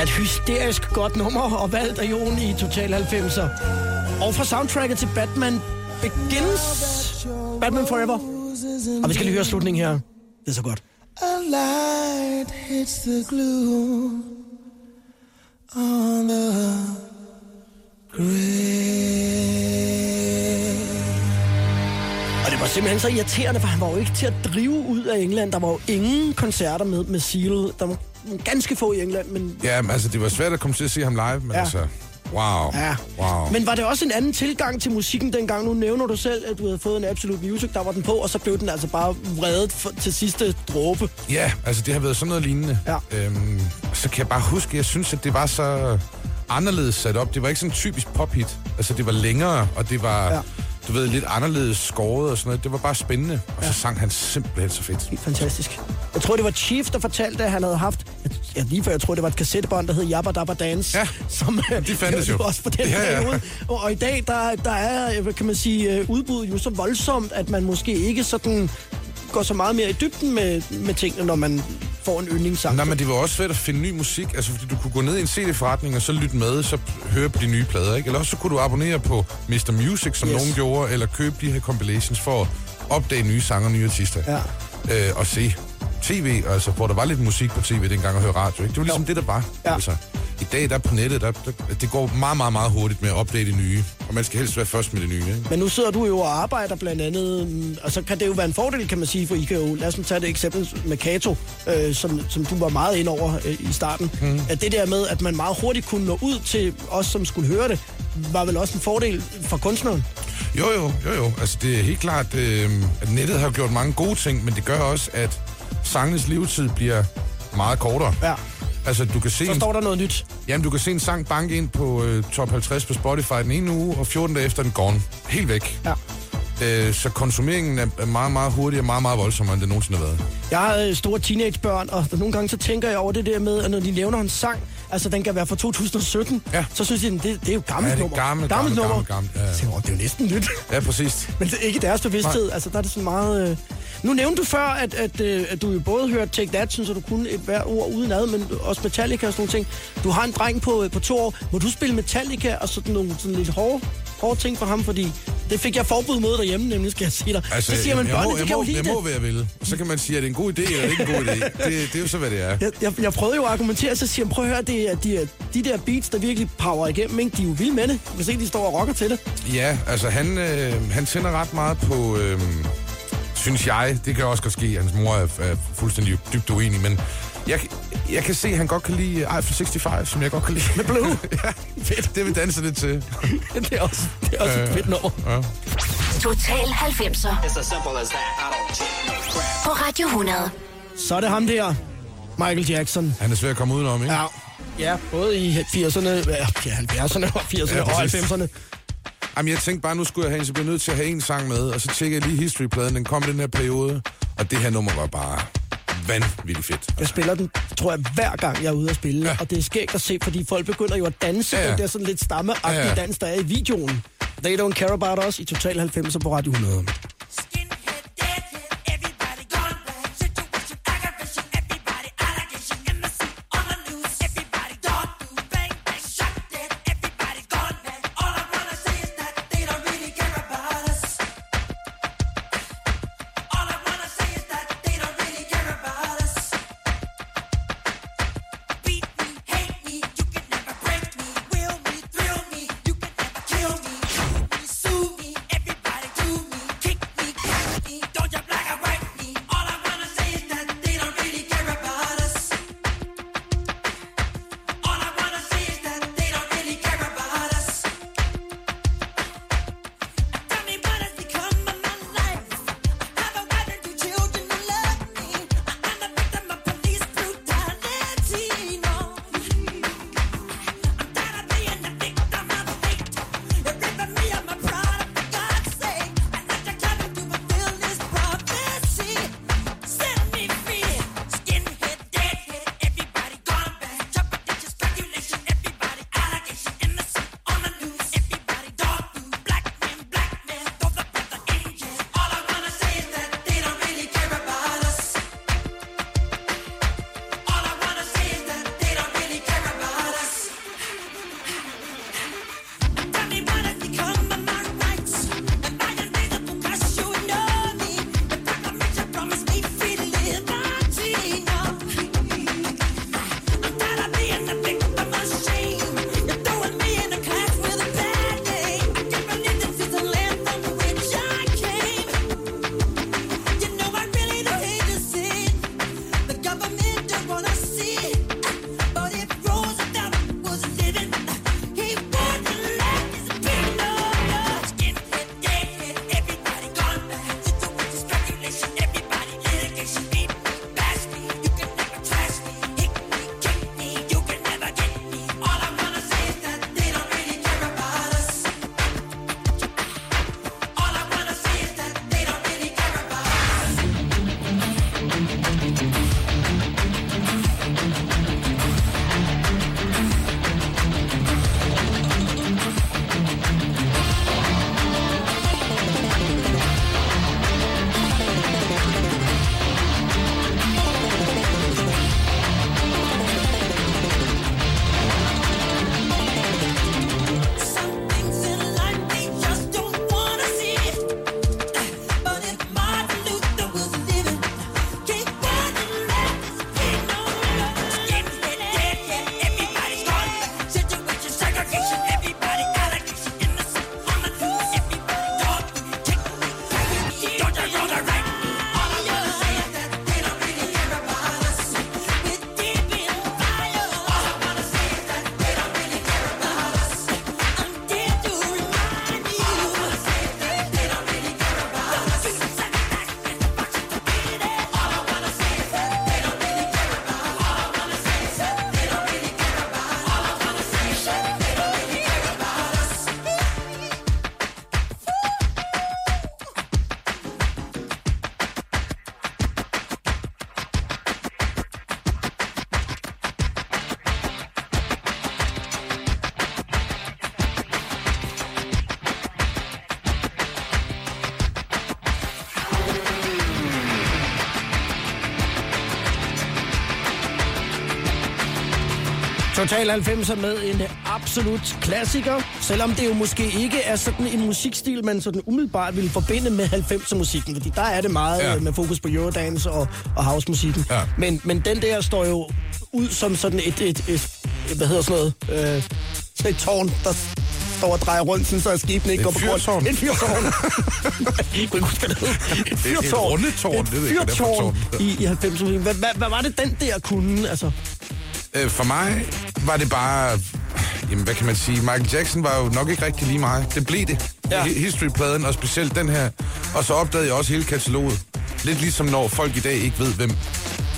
Speaker 2: Er et hysterisk godt nummer, og valgt af Jon i Total 90'er. Og fra soundtracket til Batman Begins. Batman Forever. Og vi skal lige høre slutningen her. Det er så godt.
Speaker 6: A light hits the gloom on the grave.
Speaker 2: Og det var simpelthen så irriterende, for han var jo ikke til at drive ud af England. Der var jo ingen koncerter med, med Seal. Der var ganske få i England, men...
Speaker 3: Ja, men altså, det var svært at komme til at se ham live, men
Speaker 2: Ja.
Speaker 3: altså... Wow.
Speaker 2: Ja.
Speaker 3: Wow.
Speaker 2: Men var det også en anden tilgang til musikken dengang? Nu nævner du selv, at du havde fået en Absolute Music, der var den på, og så blev den altså bare vredet for, til sidste dråbe.
Speaker 3: Ja, altså det har været sådan noget lignende.
Speaker 2: Ja.
Speaker 3: Øhm, så kan jeg bare huske, jeg synes, at det var så anderledes sat op. Det var ikke sådan typisk pophit. Altså det var længere, og det var,
Speaker 2: Ja.
Speaker 3: Du ved, lidt anderledes skåret og sådan noget. Det var bare spændende. Og så sang han simpelthen så fedt.
Speaker 2: Helt fantastisk. Jeg tror, det var Chief, der fortalte, at han havde haft... Ja, lige før jeg tror, det var et kassettebånd, der hed Jabba Dabba Dance.
Speaker 3: Ja.
Speaker 2: Som,
Speaker 3: de fandtes
Speaker 2: det var
Speaker 3: jo.
Speaker 2: Også på den
Speaker 3: Ja, ja.
Speaker 2: periode. Og, og, i dag, der, der er, kan man sige, øh, udbuddet jo så voldsomt, at man måske ikke sådan går så meget mere i dybden med, med tingene, når man får en yndlingssang.
Speaker 3: Nej, men det var også svært at finde ny musik. Altså, fordi du kunne gå ned i en CD-forretning og så lytte med, så høre på de nye plader, ikke? Eller også så kunne du abonnere på Mr. Music, som
Speaker 2: Yes.
Speaker 3: nogen gjorde, eller købe de her compilations for at opdage nye sanger og nye artister.
Speaker 2: Ja.
Speaker 3: Øh, og se tv, altså, hvor der var lidt musik på tv dengang og høre radio, ikke? Det var ligesom
Speaker 2: Jo.
Speaker 3: det, der var.
Speaker 2: Ja.
Speaker 3: Altså, I dag, der på nettet, der, der, det går meget, meget, meget hurtigt med at opdage det nye. Og man skal helst være først med det nye, ikke?
Speaker 2: Men nu sidder du jo og arbejder blandt andet, mm, og så kan det jo være en fordel, kan man sige, for I kan jo, lad os tage det eksempel med Kato, øh, som, som du var meget ind over øh, i starten. Mm. At det der med, at man meget hurtigt kunne nå ud til os, som skulle høre det, var vel også en fordel for kunstneren.
Speaker 3: Jo, jo, jo, jo. Altså, det er helt klart, øh, at nettet har gjort mange gode ting, men det gør også, at sangenes levetid bliver meget kortere.
Speaker 2: Ja.
Speaker 3: Altså, du kan se,
Speaker 2: Så
Speaker 3: en,
Speaker 2: står der noget nyt.
Speaker 3: jamen, du kan se en sang banke ind på øh, top 50 på Spotify den ene uge, og 14 dage efter er den gone. Helt væk.
Speaker 2: Ja.
Speaker 3: Øh, så konsumeringen er, meget, meget hurtigere og meget, meget voldsommere, end det nogensinde har været.
Speaker 2: Jeg har øh, store teenagebørn, og nogle gange så tænker jeg over det der med, at når de nævner en sang, altså den kan være fra 2017,
Speaker 3: Ja.
Speaker 2: så synes jeg, det, det er jo gammelt
Speaker 3: Ja, det er
Speaker 2: nummer.
Speaker 3: gammelt,
Speaker 2: gammelt
Speaker 3: gammelt, gammelt, gammelt, ja, ja.
Speaker 2: Så tænker jeg, "Åh, det er jo næsten nyt.
Speaker 3: Ja, præcis.
Speaker 2: Men det er ikke deres bevidsthed.
Speaker 3: Nej.
Speaker 2: Altså, der er det sådan meget... Øh... Nu nævnte du før, at, at, øh, at du jo både hørte Take That, at du kunne et hvert ord udenad, men også Metallica og sådan nogle ting. Du har en dreng på, øh, på to år. Må du spille Metallica og sådan nogle sådan lidt hårde, hårde ting for ham? Fordi det fik jeg forbud mod derhjemme, nemlig skal jeg sige dig. Altså, det siger man, børnene, de kan jo lide
Speaker 3: jeg
Speaker 2: det.
Speaker 3: må, hvad jeg vil. Og så kan man sige, er det en god idé, eller er det ikke en god idé. Det, det er jo så, hvad det er.
Speaker 2: Jeg, jeg, jeg prøvede jo at argumentere, så siger jeg, prøv at høre, det er de, er- de der beats, der virkelig power igennem, ikke? de er jo vilde med det. Kan se, de står og rocker til det.
Speaker 3: Ja, altså han, øh, han tænder ret meget på, øh, synes jeg, det kan også godt ske, hans mor er, er fuldstændig dybt uenig, men jeg, jeg kan se, at han godt kan lide Eiffel 65, som jeg godt kan lide. Med
Speaker 2: Blue.
Speaker 3: ja, fedt. Det vil danse lidt til.
Speaker 2: det er også, det er også et
Speaker 3: Øh.
Speaker 2: fedt nummer.
Speaker 3: Ja.
Speaker 1: Total 90'er
Speaker 7: It's as simple as that. I don't take no crap.
Speaker 1: på Radio 100.
Speaker 2: Så er det ham der, Michael Jackson.
Speaker 3: Han er svær at komme udenom, ikke?
Speaker 2: Ja, ja både i 80'erne, ja, 70'erne og 80'erne
Speaker 3: Ja,
Speaker 2: og
Speaker 3: præcis.
Speaker 2: 90'erne.
Speaker 3: Jamen, jeg tænkte bare, nu skulle jeg have en, så jeg nødt til at have en sang med, og så tjekker jeg lige history-pladen, den kom i den her periode, og det her nummer var bare vanvittigt fedt.
Speaker 2: Jeg spiller den, tror jeg, hver gang jeg er ude at spille. Ja. Og det er skægt at se, fordi folk begynder jo at danse ja, den der sådan lidt stammeagtige ja, dans, der er i videoen. They Don't Care About Us i Total 90'er på Radio 100. Total 90'er med en absolut klassiker, selvom det jo måske ikke er sådan en musikstil, man sådan umiddelbart vil forbinde med 90'er musikken, fordi der er det meget
Speaker 3: Ja.
Speaker 2: ja. med fokus på Eurodance og, og housemusikken.
Speaker 3: Ja.
Speaker 2: Men, men den der står jo ud som sådan et, et, et, et hvad hedder sådan noget, øh, sådan et tårn, der står og drejer rundt, sådan, så skibene ikke går på grund. Et fyrtårn. Et fyrtårn.
Speaker 3: rundetårn,
Speaker 2: Et
Speaker 3: for et
Speaker 2: fyrtårn
Speaker 3: tårn.
Speaker 2: i, i 90'erne. Hvad, hvad, hvad var det, den der kunne? Altså,
Speaker 3: Øh, for mig var det bare... Jamen, hvad kan man sige? Michael Jackson var jo nok ikke rigtig lige mig. Det blev det.
Speaker 2: Ja.
Speaker 3: History-pladen, og specielt den her. Og så opdagede jeg også hele kataloget. Lidt ligesom når folk i dag ikke ved, hvem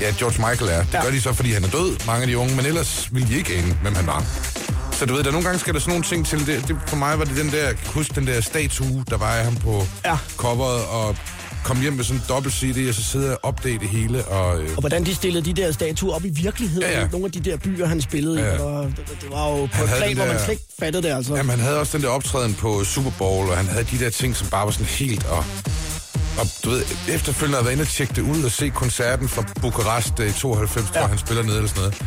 Speaker 3: ja, George Michael er. Det
Speaker 2: Ja.
Speaker 3: gør de så, fordi han er død, mange af de unge, men ellers ville de ikke ane, hvem han var. Så du ved, der nogle gange skal der sådan nogle ting til. Det, det, for mig var det den der, huske den der statue, der var af ham på
Speaker 2: Ja.
Speaker 3: coveret, og kom hjem med sådan en dobbelt CD, og så sidder og opdage det hele. Og, øh,
Speaker 2: Og hvordan de stillede de der statuer op i virkeligheden.
Speaker 3: Ja, ja.
Speaker 2: Nogle af de der byer, han spillede
Speaker 3: Ja,
Speaker 2: i.
Speaker 3: ja.
Speaker 2: Og det, det var jo på
Speaker 3: Han
Speaker 2: et plan,
Speaker 3: den
Speaker 2: hvor man
Speaker 3: der-
Speaker 2: slet ikke fattede det, altså.
Speaker 3: Jamen, han havde også den der optræden på Super Bowl, og han havde de der ting, som bare var sådan helt... Og, og du ved, efterfølgende har jeg været inde og tjekke det ud og se koncerten fra Bukarest øh, i 92, ja. Hvor han spiller nede eller sådan noget.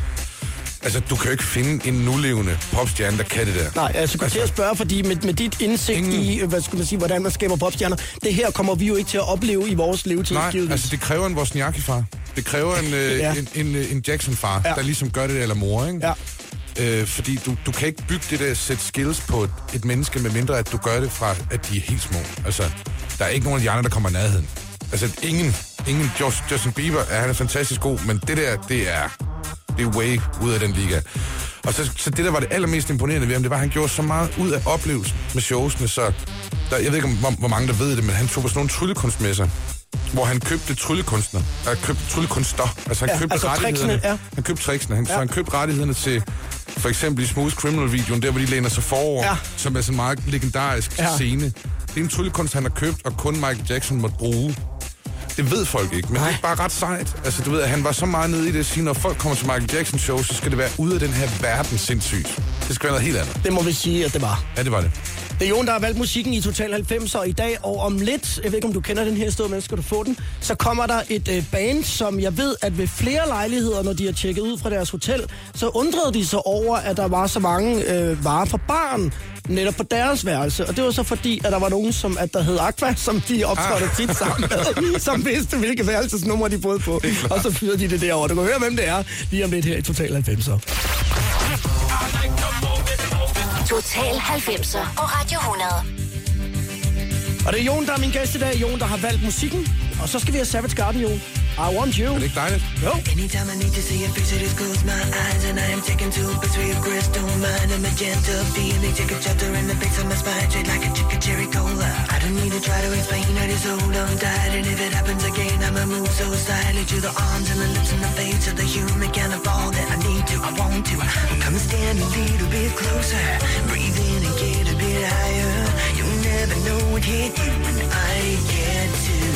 Speaker 3: Altså, du kan jo ikke finde en nulevende popstjerne, der kan det der.
Speaker 2: Nej, altså, jeg skulle til at spørge, fordi med, med dit indsigt
Speaker 3: Ingen-
Speaker 2: i, hvad skulle man sige, hvordan man skaber popstjerner, det her kommer vi jo ikke til at opleve i vores levetid.
Speaker 3: Nej, altså det kræver en Wozniacki-far. Det kræver en, øh,
Speaker 2: Ja.
Speaker 3: ja. en, en, øh, en Jackson-far,
Speaker 2: Ja.
Speaker 3: ja. der ligesom gør det, eller mor, ikke?
Speaker 2: Ja.
Speaker 3: Øh, fordi du, du kan ikke bygge det der sæt skills på et, et menneske, med mindre at du gør det fra, at de er helt små. Altså, der er ikke nogen af de andre, der kommer i nærheden. Altså, ingen, ingen Just, Justin Bieber, er, han er fantastisk god, men det der, det er, det er way ud af den liga. Og så, så det, der var det allermest imponerende ved ham, det var, at han gjorde så meget ud af oplevelsen med showsene, så der, jeg ved ikke, hvor, hvor mange der ved det, men han tog på sådan nogle tryllekunstmesser, hvor han købte tryllekunstner, øh, købte tryllekunster. Altså han
Speaker 2: Ja,
Speaker 3: købte
Speaker 2: altså
Speaker 3: rettighederne.
Speaker 2: tricksene, ja.
Speaker 3: Han købte tricksene. Han, ja. Så han købte rettighederne til for eksempel i Smooth Criminal-videoen, der hvor de læner sig forover,
Speaker 2: Ja.
Speaker 3: som er sådan en meget legendarisk
Speaker 2: ja.
Speaker 3: scene. Det er en tryllekunst, han har købt, og kun Michael Jackson måtte bruge. Det ved folk ikke, men Nej. det er bare ret sejt. Altså, du ved, at han var så meget nede i det at sige, når folk kommer til Michael Jackson show, så skal det være ude af den her verden sindssygt. Det skal være noget helt andet.
Speaker 2: Det må vi sige, at det var.
Speaker 3: Ja, det var det.
Speaker 2: Det er Jon, der har valgt musikken i Total 90'er i dag, og om lidt, jeg ved ikke, om du kender den her historie, men skal du få den, så kommer der et øh, band, som jeg ved, at ved flere lejligheder, når de har tjekket ud fra deres hotel, så undrede de sig over, at der var så mange øh, varer for barn netop på deres værelse. Og det var så fordi, at der var nogen, som, at der hed Aqua, som de optrådte
Speaker 3: Ah.
Speaker 2: tit sammen med, som vidste, hvilke værelsesnumre de boede på. Og så fyrede de det derovre. Du kan høre, hvem det er, lige om lidt her i Total 90'er.
Speaker 1: Total 90'er på Radio 100.
Speaker 2: Og det er Jon, der er min gæst i dag. Jon, der har valgt musikken. Og så skal vi have Savage Garden, Jon. I want you.
Speaker 3: Er det ikke dejligt?
Speaker 2: Jo.
Speaker 5: Anytime I need to see your face, I just close my eyes and I am taken to a pursuit of crystal mind, a magenta feeling. Take a chapter in the base of my spine, straight like a chicken cherry cola. I don't need to try to explain, I just hold on tight, and if it happens again, I'ma move so silently to the arms and the lips and the face of the human kind of all that I need to, I want to. Come stand a little bit closer, breathe in and get a bit higher. You'll never know what hit you when I get to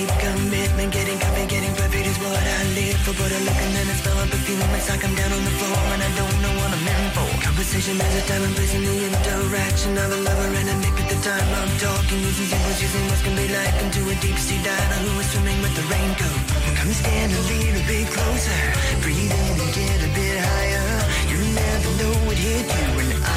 Speaker 5: deep commitment. Getting coffee, getting perfect is what I live for. But I look and then I smell a perfume. It's like I'm down on the floor and I don't know what I'm in for. Conversation has a time and place in the interaction of a lover and a mate at the time of talking. Using symbols, using what can be like into a deep sea diver who is swimming with the raincoat. Come stand a little bit closer. Breathe in and get a bit higher. You never know what hit you when I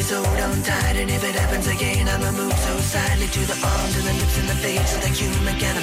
Speaker 5: explain, I just hold on and if it happens again, I'ma move so silently to the arms and the lips and the face of the human kind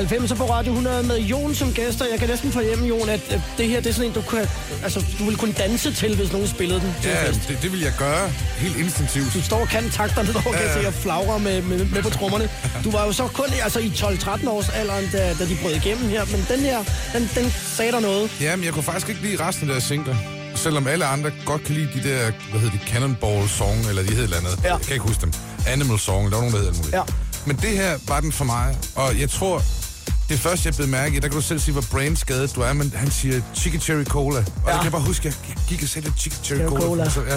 Speaker 2: 90 på Radio 100 med Jon som gæst, og jeg kan næsten forhjemme, Jon, at øh, det her det er sådan en, du, kan, altså, du vil kunne danse til, hvis nogen spillede den til
Speaker 3: Ja,
Speaker 2: fest.
Speaker 3: det, det vil jeg gøre helt instinktivt.
Speaker 2: Du står og kan takterne derovre, kan se, og flagrer med, med, med på trommerne. Du var jo så kun altså, i 12-13 års alderen, da, da de brød igennem her, men den her, den, den sagde der noget.
Speaker 3: Jamen, jeg kunne faktisk ikke lide resten af deres singler. Selvom alle andre godt kan lide de der, hvad hedder de, Cannonball Song, eller de hedder et eller andet.
Speaker 2: Ja.
Speaker 3: Jeg kan ikke huske dem. Animal Song, der var nogen, der hedder muligt.
Speaker 2: Ja.
Speaker 3: Men det her var den for mig, og jeg tror, det første, jeg blev mærke i, der kan du selv sige, hvor brainskadet du er, men han siger Chicken Cherry Cola. Og ja.
Speaker 2: Ja.
Speaker 3: jeg kan bare huske, jeg gik og sagde det Chicken Cherry Cola.
Speaker 2: Cola.
Speaker 3: Så, ja.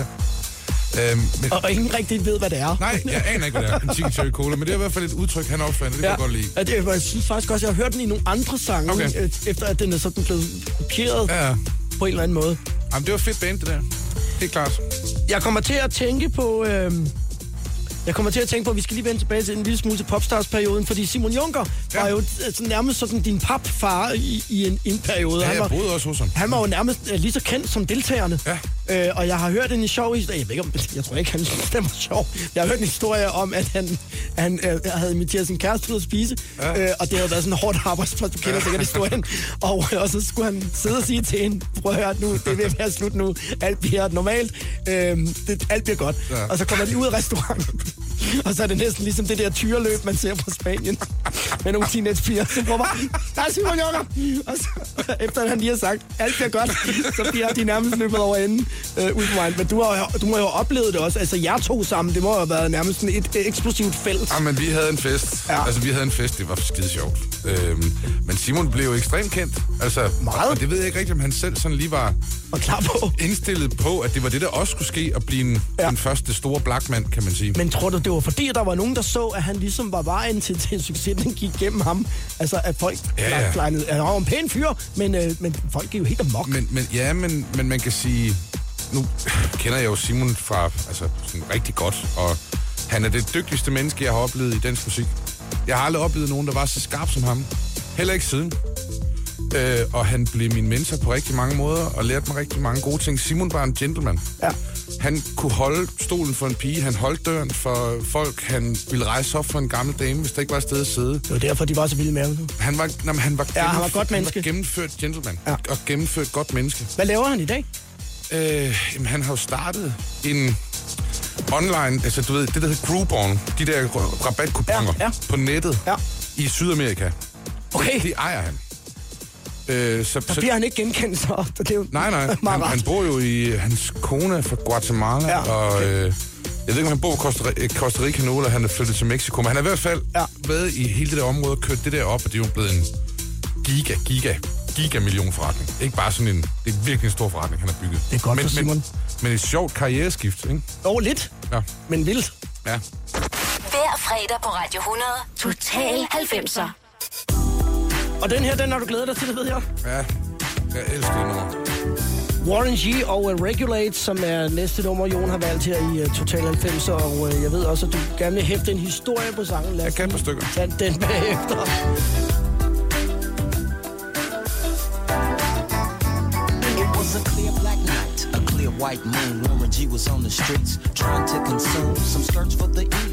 Speaker 3: Øhm, men,
Speaker 2: Og, ingen rigtig ved, hvad det er.
Speaker 3: nej, jeg aner ikke, hvad det er, en Chicken Cherry Cola, men det er i hvert fald et udtryk, han opfandt, det kan jeg godt lide.
Speaker 2: Ja, det, jeg synes faktisk også, jeg har hørt den i nogle andre sange,
Speaker 3: Okay.
Speaker 2: okay. efter at den er sådan blevet kopieret
Speaker 3: Ja, ja.
Speaker 2: på en eller anden måde.
Speaker 3: Jamen, det var fedt band, det der. Helt klart.
Speaker 2: Jeg kommer til at tænke på... Øh, jeg kommer til at tænke på, at vi skal lige vende tilbage til en lille smule til Popstars-perioden, fordi Simon Juncker
Speaker 3: Ja.
Speaker 2: var jo altså, nærmest sådan din papfar i, i en, en periode.
Speaker 3: Ja,
Speaker 2: han, var,
Speaker 3: boede også hos ham.
Speaker 2: han var jo nærmest øh, lige så kendt som deltagerne.
Speaker 3: Ja.
Speaker 2: Øh, og jeg har hørt en sjov historie, jeg, ved ikke, om, jeg tror ikke, han synes, den var sjov. Jeg har hørt en historie om, at han, han øh, havde inviteret sin kæreste ud at spise,
Speaker 3: Ja.
Speaker 2: øh, og det havde været sådan en hårdt arbejdsplads, du kender sikkert historien. Og, øh, og så skulle han sidde og sige til hende, prøv at høre nu, det er ved at være slut nu, alt bliver normalt, øh, det, alt bliver godt.
Speaker 3: Ja.
Speaker 2: Og så kommer de ud af restauranten, og så er det næsten ligesom det der tyreløb, man ser fra Spanien, med nogle teenagepiger, som råber, der er Simon Juncker! Og så, efter at han lige har sagt, alt bliver godt, så bliver de nærmest løbet over enden øh, ud på vejen. Men du, har, du må jo have oplevet det også. Altså, jeg to sammen, det må jo have været nærmest sådan et, eksplosivt felt.
Speaker 3: Ja, men vi havde en fest. Ja. Altså, vi havde en fest, det var skide sjovt. Øhm, men Simon blev jo ekstremt kendt. Altså,
Speaker 2: Meget.
Speaker 3: Og det ved jeg ikke rigtigt, om han selv sådan lige var
Speaker 2: Og klar på.
Speaker 3: indstillet på, at det var det, der også skulle ske, at blive en, ja.
Speaker 2: Ja.
Speaker 3: den første store blackmand, kan man sige.
Speaker 2: Men tror du, det var fordi, der var nogen, der så, at han ligesom var vejen til, til succes, den gik gennem ham? Altså, at folk
Speaker 3: Ja, ja.
Speaker 2: flejnede. Han var en pæn fyr, men, øh, men folk gik jo helt amok.
Speaker 3: Men, men, ja, men, men man kan sige... Nu kender jeg jo Simon fra altså, sådan rigtig godt, og han er det dygtigste menneske, jeg har oplevet i dansk musik. Jeg har aldrig oplevet nogen, der var så skarp som ham. Heller ikke siden. Øh, og han blev min mentor på rigtig mange måder, og lærte mig rigtig mange gode ting. Simon var en gentleman.
Speaker 2: Ja.
Speaker 3: Han kunne holde stolen for en pige, han holdt døren for folk, han ville rejse op for en gammel dame, hvis der ikke var et sted at sidde.
Speaker 2: Det var derfor, de var så vilde med ham.
Speaker 3: Han var, nej, men han var,
Speaker 2: Ja, han var godt menneske.
Speaker 3: Han var gennemført gentleman,
Speaker 2: Ja.
Speaker 3: og gennemført godt menneske.
Speaker 2: Hvad laver han i dag?
Speaker 3: Øh, jamen, han har jo startet en online, altså du ved, det der hedder Groupon, de der rabatkuponer
Speaker 2: Ja, ja.
Speaker 3: på nettet
Speaker 2: Ja.
Speaker 3: i Sydamerika.
Speaker 2: Okay.
Speaker 3: Det, det ejer han. Øh, så,
Speaker 2: Så
Speaker 3: så,
Speaker 2: bliver han ikke genkendt, så det er jo
Speaker 3: nej, nej, han, han bor jo i, hans kone er fra Guatemala,
Speaker 2: Ja,
Speaker 3: og
Speaker 2: okay.
Speaker 3: øh, jeg ved ikke, om han bor i Costa, Costa Rica nu, eller han er flyttet til Mexico, men han har i hvert fald
Speaker 2: Ja.
Speaker 3: været i hele det der område og kørt det der op, og det er jo blevet en giga, giga, giga million forretning. Ikke bare sådan en, det er virkelig en stor forretning, han har bygget.
Speaker 2: Det er godt
Speaker 3: men,
Speaker 2: for Simon.
Speaker 3: Men, men et sjovt karriereskift, ikke?
Speaker 2: Jo, lidt,
Speaker 3: Ja.
Speaker 2: men vildt.
Speaker 3: ja.
Speaker 1: Hver fredag på Radio 100. Total 90'er.
Speaker 2: Og den her, den har du glædet dig til, det ved jeg.
Speaker 3: Ja, jeg elsker det nummer.
Speaker 2: Warren G og uh, Regulate, som er næste nummer, Jon har valgt her i uh, Total 90, og uh, jeg ved også, at du gerne vil hæfte en historie på sangen. Lad
Speaker 3: Jeg kan
Speaker 2: lige
Speaker 3: stykker.
Speaker 2: tage den bagefter.
Speaker 8: It was a clear black night, a clear white moon. Warren G was on the streets trying to consume some skirts for the E,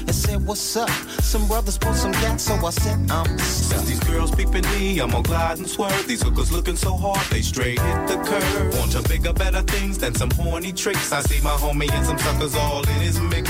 Speaker 8: and said, what's up? Some brothers pulled some gas, so I said, I'm
Speaker 9: Since
Speaker 8: stuck.
Speaker 9: these girls peeping me, I'm gonna glide and swerve. These hookers looking so hard, they straight hit the curve. Want to bigger, better things than some horny tricks. I see my homie and some suckers all in his mix.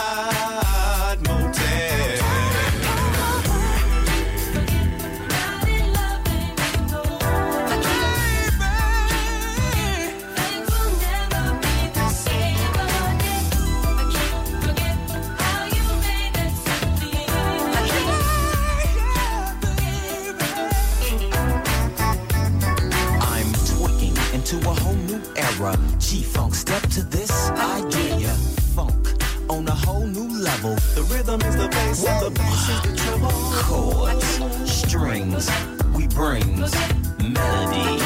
Speaker 8: G-Funk, step to this idea. Funk on a whole new level.
Speaker 9: The rhythm is the bass and the bass is the treble.
Speaker 8: Chords, strings, we bring melody.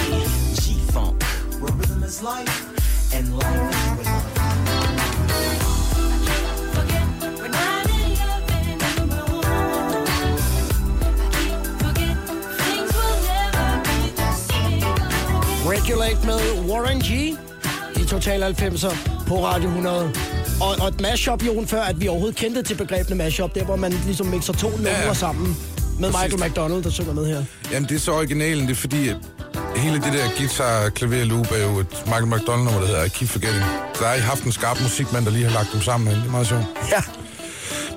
Speaker 8: G-Funk, where rhythm is life and life is rhythm.
Speaker 2: Regulate med Warren G i Total 90'er på Radio 100. Og, og et mashup, Jon, før at vi overhovedet kendte til begrebene mashup, der hvor man ligesom mixer to numre
Speaker 3: Ja,
Speaker 2: sammen med
Speaker 3: Præcis.
Speaker 2: Michael McDonald, der synger med her.
Speaker 3: Jamen, det er så originalen, det er fordi, hele det der guitar, klaver, loop er jo et Michael McDonald nummer, der hedder I Keep Forgetting. Der har I haft en skarp musikmand, der lige har lagt dem sammen. Det er meget sjovt.
Speaker 2: Ja.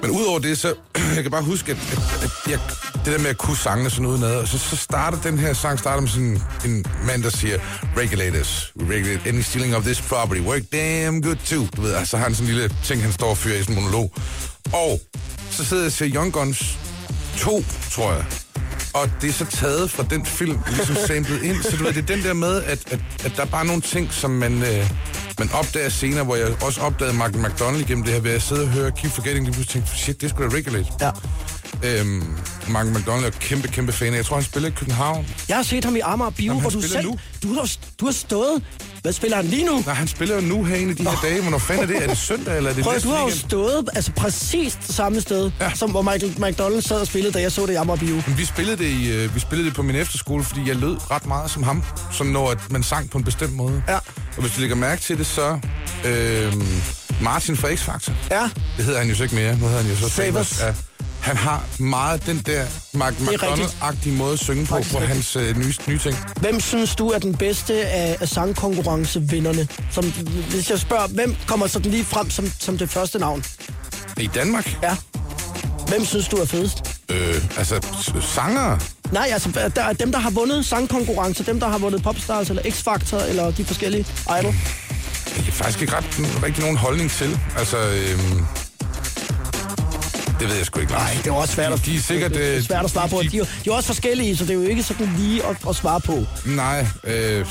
Speaker 3: Men udover det, så jeg kan bare huske, at, at, at jeg, det der med at kunne sangene sådan udenad, og så, så starter den her sang starter med sådan en mand, der siger, regulators, we regulate any stealing of this property, work damn good too. Du ved, altså, så har han sådan en lille ting, han står og fyrer i sådan en monolog. Og så sidder jeg og ser Young Guns 2, tror jeg. Og det er så taget fra den film, ligesom samlet ind. Så du ved, det er den der med, at, at, at der er bare nogle ting, som man, øh, man opdager senere, hvor jeg også opdagede Martin McDonald igennem det her, ved at sidde og høre Keep Forgetting, lige pludselig tænkte, shit, det skulle da regulate.
Speaker 2: Ja.
Speaker 3: Øhm, Michael McDonald er kæmpe, kæmpe fan af. Jeg tror, han spiller i København.
Speaker 2: Jeg har set ham i Amager Bio,
Speaker 3: Jamen,
Speaker 2: hvor du selv...
Speaker 3: nu.
Speaker 2: Du har, du har stået... Hvad spiller han lige nu?
Speaker 3: Nej, han spiller jo nu herinde i de her dage. Hvornår fanden er det? Er det søndag, eller er det
Speaker 2: Prøv,
Speaker 3: næste
Speaker 2: du har jo stået altså præcis det samme sted,
Speaker 3: ja.
Speaker 2: som hvor Michael McDonald sad og spillede, da jeg så det i Amager Bio.
Speaker 3: Men Vi spillede, det i, øh, vi spillede det på min efterskole, fordi jeg lød ret meget som ham. Sådan når at man sang på en bestemt måde.
Speaker 2: Ja.
Speaker 3: Og hvis du lægger mærke til det, så... Øh, Martin fra X-Factor.
Speaker 2: Ja.
Speaker 3: Det hedder han jo så ikke mere. Nu hedder han jo så
Speaker 2: Savers.
Speaker 3: Ja. Han har meget den der Mark. McDonald-agtige måde at synge på,
Speaker 2: Faktisk
Speaker 3: på hans øh, nye, nye ting.
Speaker 2: Hvem synes du er den bedste af, af sangkonkurrencevinderne? Som, hvis jeg spørger, hvem kommer sådan lige frem som, som det første navn?
Speaker 3: I Danmark,
Speaker 2: Ja. Hvem synes du er fedest?
Speaker 3: øh, altså s- sangere,
Speaker 2: Nej, altså, der er dem, der har vundet sangkonkurrence, dem, der har vundet Popstars eller X-Factor, eller de forskellige Idol.
Speaker 3: jeg har faktisk ikke ret, rigtig nogen holdning til. Altså, øh, det ved jeg sgu ikke.
Speaker 2: Nej, det er også svært at,
Speaker 3: De, de er sikkert...
Speaker 2: det er
Speaker 3: øh,
Speaker 2: svært at svare på.
Speaker 3: de-
Speaker 2: De, er jo- de er også forskellige, så det er jo ikke sådan lige at, at svare på.
Speaker 3: Nej, øh,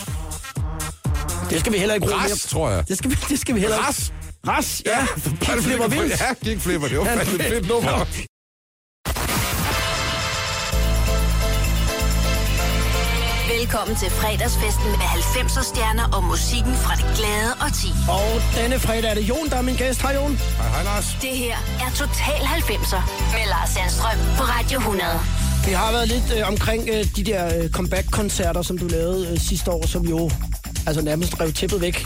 Speaker 2: Det skal vi heller ikke bruge
Speaker 3: Ras,
Speaker 2: mere.
Speaker 3: tror jeg.
Speaker 2: Det skal vi, det skal vi heller ikke.
Speaker 3: Ras?
Speaker 2: Ras, ja. Kickflipper vildt.
Speaker 3: Ja, kickflipper, det var
Speaker 2: Ja,
Speaker 3: fandme et fedt nummer.
Speaker 1: Velkommen til fredagsfesten med 90'er stjerner og musikken fra det glade og ti.
Speaker 2: Og denne fredag er det Jon, der er min gæst. Hej Jon.
Speaker 3: Hej, hej Lars.
Speaker 1: Det her er Total 90'er med Lars Sandstrøm på Radio 100.
Speaker 2: Vi har været lidt øh, omkring øh, de der øh, comeback-koncerter, som du lavede øh, sidste år, som jo altså nærmest rev tæppet væk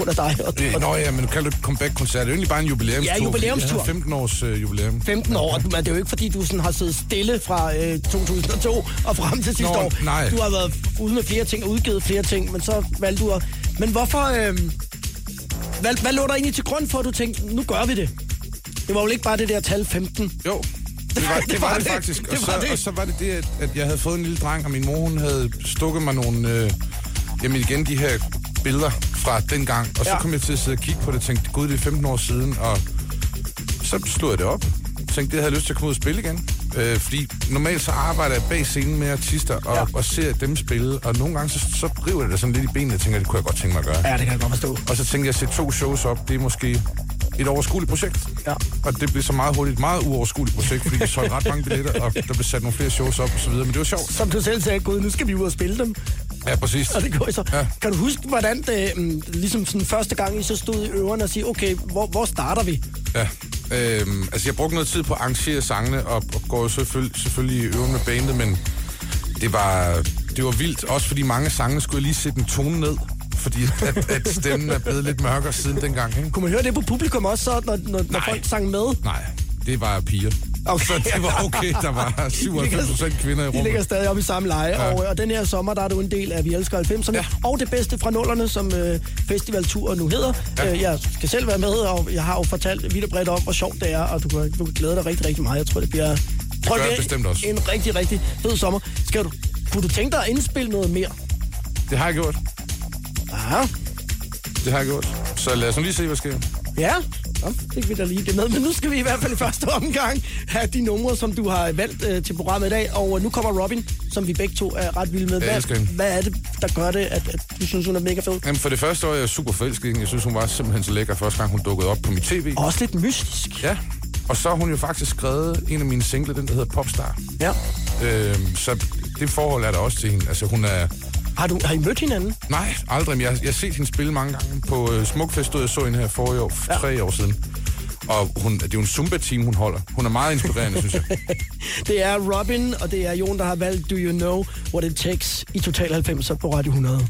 Speaker 2: under dig. Og,
Speaker 3: Øh,
Speaker 2: og
Speaker 3: Nå ja, men du kalder det comeback-koncert. Det er egentlig bare en jubilæumstur.
Speaker 2: Ja, jubilæumstur.
Speaker 3: fordi jeg havde 15 års øh, jubilæum.
Speaker 2: 15 år, men det er jo ikke fordi, du sådan har siddet stille fra øh, 2002 og frem til sidste
Speaker 3: Nå,
Speaker 2: år.
Speaker 3: nej.
Speaker 2: Du har været ude med flere ting og udgivet flere ting, men så valgte du at... Men hvorfor... Øh, hvad, hvad lå der egentlig til grund for, at du tænkte, nu gør vi det? Det var jo ikke bare det der tal 15.
Speaker 3: Jo, det var det, var det faktisk.
Speaker 2: Det
Speaker 3: og, så,
Speaker 2: var det.
Speaker 3: og så var det det, at, at jeg havde fået en lille dreng, og min mor hun havde stukket mig nogle... Øh, jamen igen, de her billeder fra den gang. Og så
Speaker 2: Ja.
Speaker 3: kom jeg til at sidde og kigge på det og tænkte, gud, det er 15 år siden. Og så slog jeg det op. Tænkte, det havde jeg lyst til at komme ud og spille igen. Øh, fordi normalt så arbejder jeg bag scenen med artister og, Ja. og ser dem spille. Og nogle gange så, så river det da sådan lidt i benene og tænker, det kunne jeg godt tænke mig at gøre.
Speaker 2: Ja, det kan jeg godt forstå.
Speaker 3: Og så tænkte jeg at sætte to shows op. Det er måske et overskueligt projekt.
Speaker 2: Ja.
Speaker 3: Og det blev så meget hurtigt et meget uoverskueligt projekt, fordi vi solgte ret mange billetter, og der blev sat nogle flere shows op og så videre. Men det var sjovt.
Speaker 2: Som du selv sagde, gud, nu skal vi ud og spille dem.
Speaker 3: Ja, præcis.
Speaker 2: Og det går så.
Speaker 3: Ja.
Speaker 2: Kan du huske, hvordan det, mm, ligesom sådan første gang, I så stod i øverne og sige, okay, hvor, hvor starter vi?
Speaker 3: Ja. Øhm, altså, jeg brugte noget tid på at arrangere sangene, og, og går jo selvfølgelig, selvfølgelig i øven med bandet, men det var, det var vildt, også fordi mange sange skulle jeg lige sætte en tone ned, fordi at, at stemmen er blevet lidt mørkere siden dengang. Ikke?
Speaker 10: Kunne man høre det på publikum også, så, når, når, når folk sang med?
Speaker 3: Nej, det var piger.
Speaker 10: Okay.
Speaker 3: Så det var okay, der var 97 procent kvinder i
Speaker 10: De ligger
Speaker 3: rummet.
Speaker 10: stadig oppe i samme leje,
Speaker 3: Ja.
Speaker 10: og, og den her sommer, der er du en del af Vi Elsker 90'erne,
Speaker 3: Ja.
Speaker 10: og det bedste fra nullerne, som øh, festivalturen nu hedder.
Speaker 3: Ja.
Speaker 10: Øh, jeg skal selv være med, og jeg har jo fortalt vidt og bredt om, hvor sjovt det er, og du kan, du kan glæde dig rigtig, rigtig meget. Jeg tror, det bliver, tror, det
Speaker 3: bestemt også.
Speaker 10: en rigtig, rigtig fed sommer. Skal du, kunne du tænke dig at indspille noget mere?
Speaker 3: Det har jeg gjort.
Speaker 10: Ja.
Speaker 3: Det har jeg gjort. Så lad os nu lige se, hvad sker.
Speaker 10: Ja, så fik vi da lige det med. Men nu skal vi i hvert fald i første omgang have de numre, som du har valgt øh, til programmet i dag. Og øh, nu kommer Robin, som vi begge to er ret vilde med.
Speaker 3: Hende.
Speaker 10: hvad er det, der gør det, at, at du synes, hun er mega fed?
Speaker 3: Jamen, for det første år er jeg super forelsket. Jeg synes, hun var simpelthen så lækker første gang, hun dukkede op på mit tv.
Speaker 10: Og også lidt mystisk.
Speaker 3: Ja. Og så har hun jo faktisk skrevet en af mine singler, den der hedder Popstar.
Speaker 10: Ja.
Speaker 3: Øhm, så det forhold er der også til hende. Altså, hun er...
Speaker 10: Har, du, har I mødt hinanden?
Speaker 3: Nej, aldrig. Men jeg, jeg har set hende spille mange gange. På øh, Smukfest stod jeg så hende her forrige år, ja. tre år siden. Og hun, det er jo en Zumba-team, hun holder. Hun er meget inspirerende, synes jeg.
Speaker 10: Det er Robin, og det er Jon, der har valgt Do You Know What It Takes i Total 90 på Radio 100.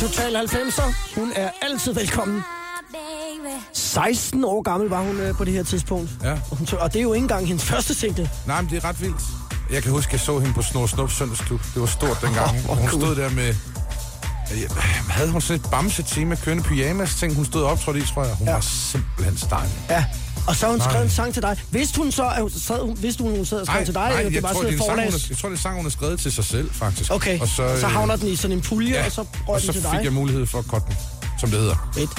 Speaker 10: Total 90'er. Hun er altid velkommen.
Speaker 2: my baby. 16 år gammel var hun øh, på det her tidspunkt.
Speaker 3: Ja.
Speaker 2: Og, hun, og det er jo ikke engang hendes første single.
Speaker 3: Nej, men det er ret vildt. Jeg kan huske, jeg så hende på Snor Snup Søndagsklub. Det var stort dengang.
Speaker 2: Åh,
Speaker 3: Og hun
Speaker 2: cool.
Speaker 3: stod der med... Havde hun sådan et bamse-tema, kørende pyjamas ting, hun stod og optrådte i, tror jeg. Hun
Speaker 2: ja.
Speaker 3: var simpelthen stejl.
Speaker 2: Ja. Og så har hun
Speaker 3: Nej.
Speaker 2: skrevet en sang til dig. Vidste hun så, at hun, sad, vidste hun, hun sad og skrev til dig,
Speaker 3: nej,
Speaker 2: eller det
Speaker 3: jeg,
Speaker 2: var
Speaker 3: tror,
Speaker 2: sådan
Speaker 3: det er sang, hun jeg tror, det er sang, hun har skrevet til sig selv, faktisk.
Speaker 2: Okay,
Speaker 3: og så,
Speaker 2: og så
Speaker 3: øh,
Speaker 2: havner den i sådan en pulje,
Speaker 3: ja,
Speaker 2: og så røg
Speaker 3: så
Speaker 2: den til
Speaker 3: fik
Speaker 2: dig.
Speaker 3: jeg mulighed for at cutte den, som det hedder.
Speaker 2: Fedt.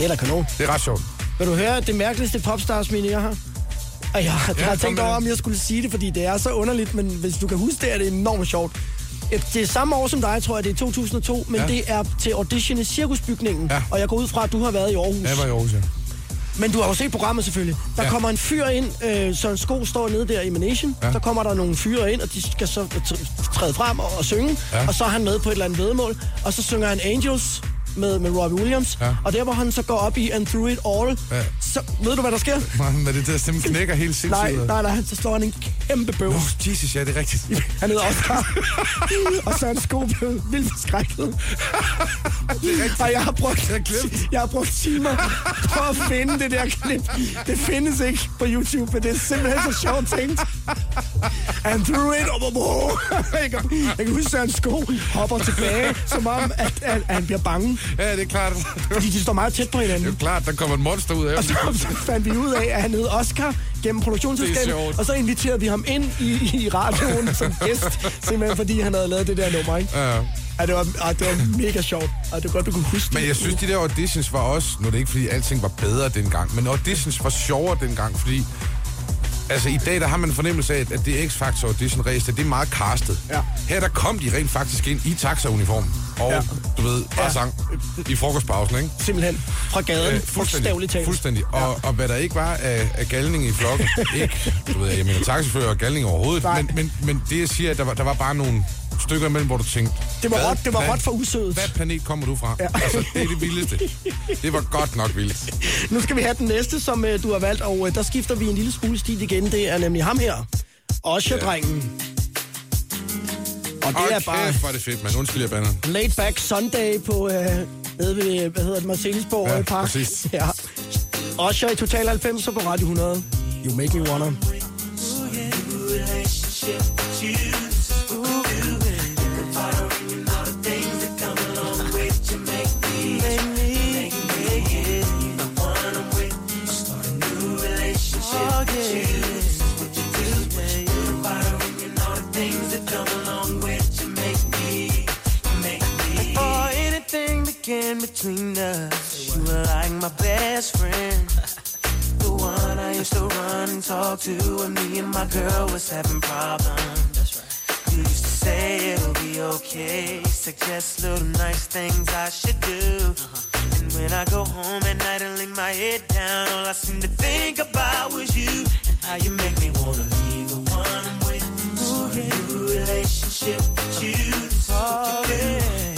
Speaker 3: Ja?
Speaker 2: Er da kanon.
Speaker 3: Det er ret sjovt.
Speaker 2: Vil du høre det mærkeligste popstars mine, jeg har? Og jeg, jeg har
Speaker 3: kom
Speaker 2: tænkt over, om jeg skulle sige det, fordi det er så underligt, men hvis du kan huske det, er det enormt sjovt. Øh, Det er samme år som dig, tror jeg, det er 2002, men
Speaker 3: Ja.
Speaker 2: det er til audition i Cirkusbygningen.
Speaker 3: Ja.
Speaker 2: Og jeg går ud fra, at du har været i Aarhus.
Speaker 3: Jeg var i Aarhus, ja.
Speaker 2: Men du har jo set programmet selvfølgelig. Der ja. Kommer en fyr ind, øh, Søren Sko står nede der i Manation. Ja. Så kommer der nogle fyre ind, og de skal så tr- træde frem og, og synge. Ja. Og så er han med på et eller andet vedmål. Og så synger han Angels med, med Robbie Williams.
Speaker 3: Ja.
Speaker 2: Og der, hvor han så går op i And Through It All,
Speaker 3: Ja.
Speaker 2: så ved du, hvad der sker?
Speaker 3: Men er det der stemme knækker helt sindssygt?
Speaker 2: Nej, nej, nej, så slår han en kæmpe bøv.
Speaker 3: Nå, Jesus, ja, det er rigtigt.
Speaker 2: Han hedder Oscar. og så er hans sko blev vildt forskrækket. og jeg har brugt,
Speaker 3: Jeg
Speaker 2: jeg har brugt timer på at finde det der klip. Det findes ikke på YouTube, men det er simpelthen så sjovt tænkt. And through it, oh, oh, oh. jeg, kan, jeg kan huske, at hans sko hopper tilbage, som om, at, at, at han bliver bange.
Speaker 3: Ja, det er klart.
Speaker 2: Fordi de står meget tæt på
Speaker 3: Det er
Speaker 2: hinanden.
Speaker 3: klart, der kommer et monster ud af
Speaker 2: Og så, så fandt vi ud af, at han hed Oscar gennem produktionsselskabet. Og så inviterede vi ham ind i, i radioen som gæst, simpelthen fordi han havde lavet det der nummer, ikke?
Speaker 3: Ja.
Speaker 2: Ja, det var, ah, det var mega sjovt. Og det var godt, du kunne huske
Speaker 3: Men jeg synes, de der auditions var også... Nu er det ikke, fordi alting var bedre dengang, men auditions var sjovere dengang, fordi... Altså, i dag, der har man fornemmelse af, at det X-Factor audition race, det er meget castet.
Speaker 2: Ja.
Speaker 3: Her, der kom de rent faktisk ind i taxa-uniform. Og,
Speaker 2: Ja.
Speaker 3: ja. du ved, bare
Speaker 2: Ja.
Speaker 3: ja. sang i frokostpausen, ikke?
Speaker 2: Simpelthen fra gaden, øh, fuldstændigt talt.
Speaker 3: Fuldstændig. Og, og hvad der ikke var af, af galning i flokken, ikke, du ved, jeg mener taxafører og galning overhovedet,
Speaker 2: Nej.
Speaker 3: men, men, men det jeg siger, at der var, der var bare nogle stykker imellem, hvor du tænkte,
Speaker 2: Det var råt, det var råt for usødet.
Speaker 3: Hvad planet kommer du fra?
Speaker 2: Ja.
Speaker 3: Ja. Altså, det er det vildeste. Det var godt nok vildt.
Speaker 2: Nu skal vi have den næste, som uh, du har valgt, og uh, der skifter vi en lille smule stil igen. Det er nemlig ham her. Osher-drengen. Og det
Speaker 3: Hold
Speaker 2: er bare
Speaker 3: er det fedt, mand. Undskyld, jeg bander.
Speaker 2: laid back Sunday på, uh, nede ved, hvad hedder det, Marcelisborg
Speaker 3: Ja,
Speaker 2: øh, Park.
Speaker 3: præcis.
Speaker 2: Ja. Osher i Total 90 på Radio 100. You make me wanna.
Speaker 4: Between us, you were like my best friend. The one I used to run and talk to when me and my girl was having problems. You used to say it'll be okay, suggest little nice things I should do. Uh-huh. And when I go home at night and lay my head down, all I seem to think about was you and how you make me wanna be the one I'm with. Start a new relationship with you. That's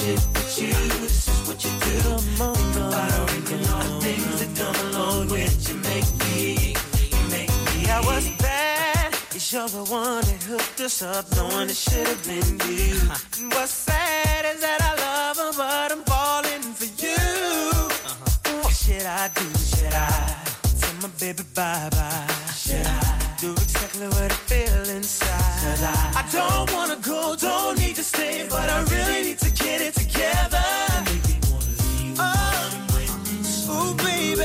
Speaker 4: relationship with you. This is what you do. About her and all the things that come along with you. Make me, you make me. I was bad. You're the one that hooked us up, knowing it should have been you. And what's sad is that I love her, but I'm falling for you. Uh-huh. What should I do? Should I tell my baby bye bye? Should I do exactly what I feel inside? I? I don't wanna go, don't need to stay, but I really need to get it together. Oh, ooh, baby.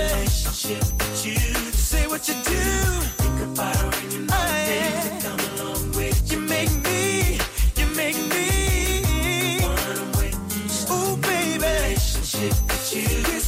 Speaker 4: You. Say what you do. Think about her and you know come along with you. Make me, you make me. Ooh, baby. Relationship you.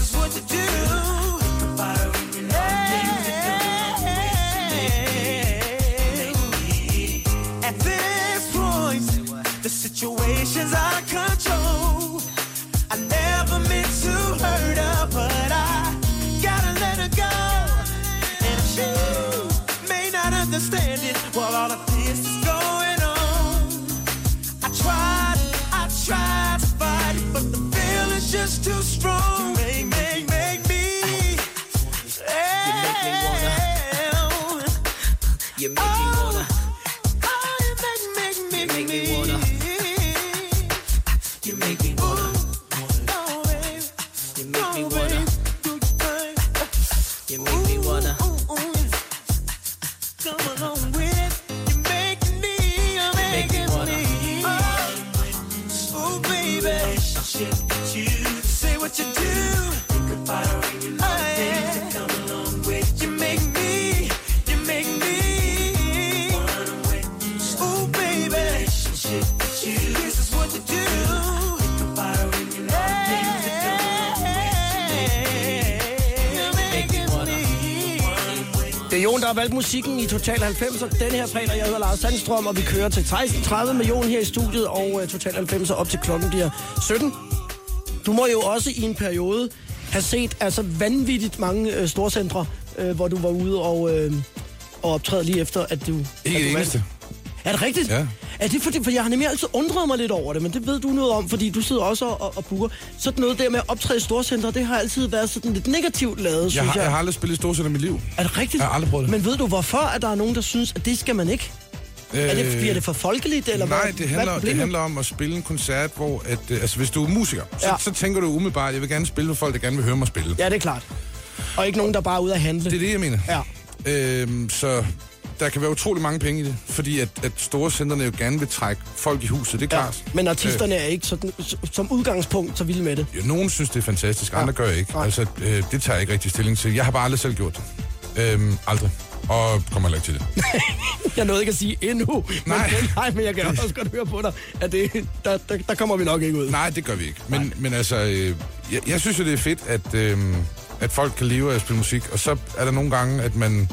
Speaker 2: Musikken i Total 90'er. Denne her fredag, jeg hedder Lars Sandstrøm, og vi kører til 16.30 med Jon her i studiet, og uh, Total 90'er op til klokken bliver 17. Du må jo også i en periode have set altså vanvittigt mange uh, storcentre, uh, hvor du var ude og, uh, og optræde lige efter, at du...
Speaker 3: Ikke
Speaker 2: at
Speaker 3: det
Speaker 2: du vandt.
Speaker 3: eneste.
Speaker 2: Er det rigtigt?
Speaker 3: Ja.
Speaker 2: Er det fordi, for jeg har nemlig altid undret mig lidt over det, men det ved du noget om, fordi du sidder også og, og, booker. Sådan noget der med at optræde i storcentre, det har altid været sådan lidt negativt lavet,
Speaker 3: Jeg
Speaker 2: synes
Speaker 3: har,
Speaker 2: jeg.
Speaker 3: jeg har aldrig spillet storcenter i mit liv.
Speaker 2: Er det rigtigt?
Speaker 3: Jeg har aldrig prøvet det.
Speaker 2: Men ved du, hvorfor at der er nogen, der synes, at det skal man ikke? Er det, bliver det for folkeligt, eller
Speaker 3: Øh, Nej,
Speaker 2: hvad?
Speaker 3: det
Speaker 2: hvad er
Speaker 3: handler, det
Speaker 2: problemet?
Speaker 3: handler om at spille en koncert, hvor... At, øh, altså, hvis du er musiker, så,
Speaker 2: Ja.
Speaker 3: så tænker du umiddelbart, jeg vil gerne spille for folk, der gerne vil høre mig spille.
Speaker 2: Ja, det er klart. Og ikke nogen, der bare er ude at handle.
Speaker 3: Det er det, jeg mener.
Speaker 2: Ja.
Speaker 3: Øhm, så der kan være utrolig mange penge i det, fordi at, at store centerne jo gerne vil trække folk i huset, det er
Speaker 2: ja.
Speaker 3: klart.
Speaker 2: Men artisterne er ikke sådan, som udgangspunkt så vilde med det.
Speaker 3: Øh, ja, nogen synes, det er fantastisk, andre gør ikke.
Speaker 2: Nej.
Speaker 3: Altså, øh, det tager jeg ikke rigtig stilling til. Jeg har bare aldrig selv gjort det. Øhm, aldrig. Og kommer heller ikke til det.
Speaker 2: Jeg nåede ikke at sige endnu.
Speaker 3: Nej.
Speaker 2: Men, nej, men jeg kan også godt høre på dig, at det, der, der, der kommer vi nok ikke ud.
Speaker 3: Nej, det gør vi ikke. Men, men altså, øh, jeg, jeg synes jo, det er fedt, at, øh, at folk kan leve af at spille musik. Og så er der nogle gange, at man,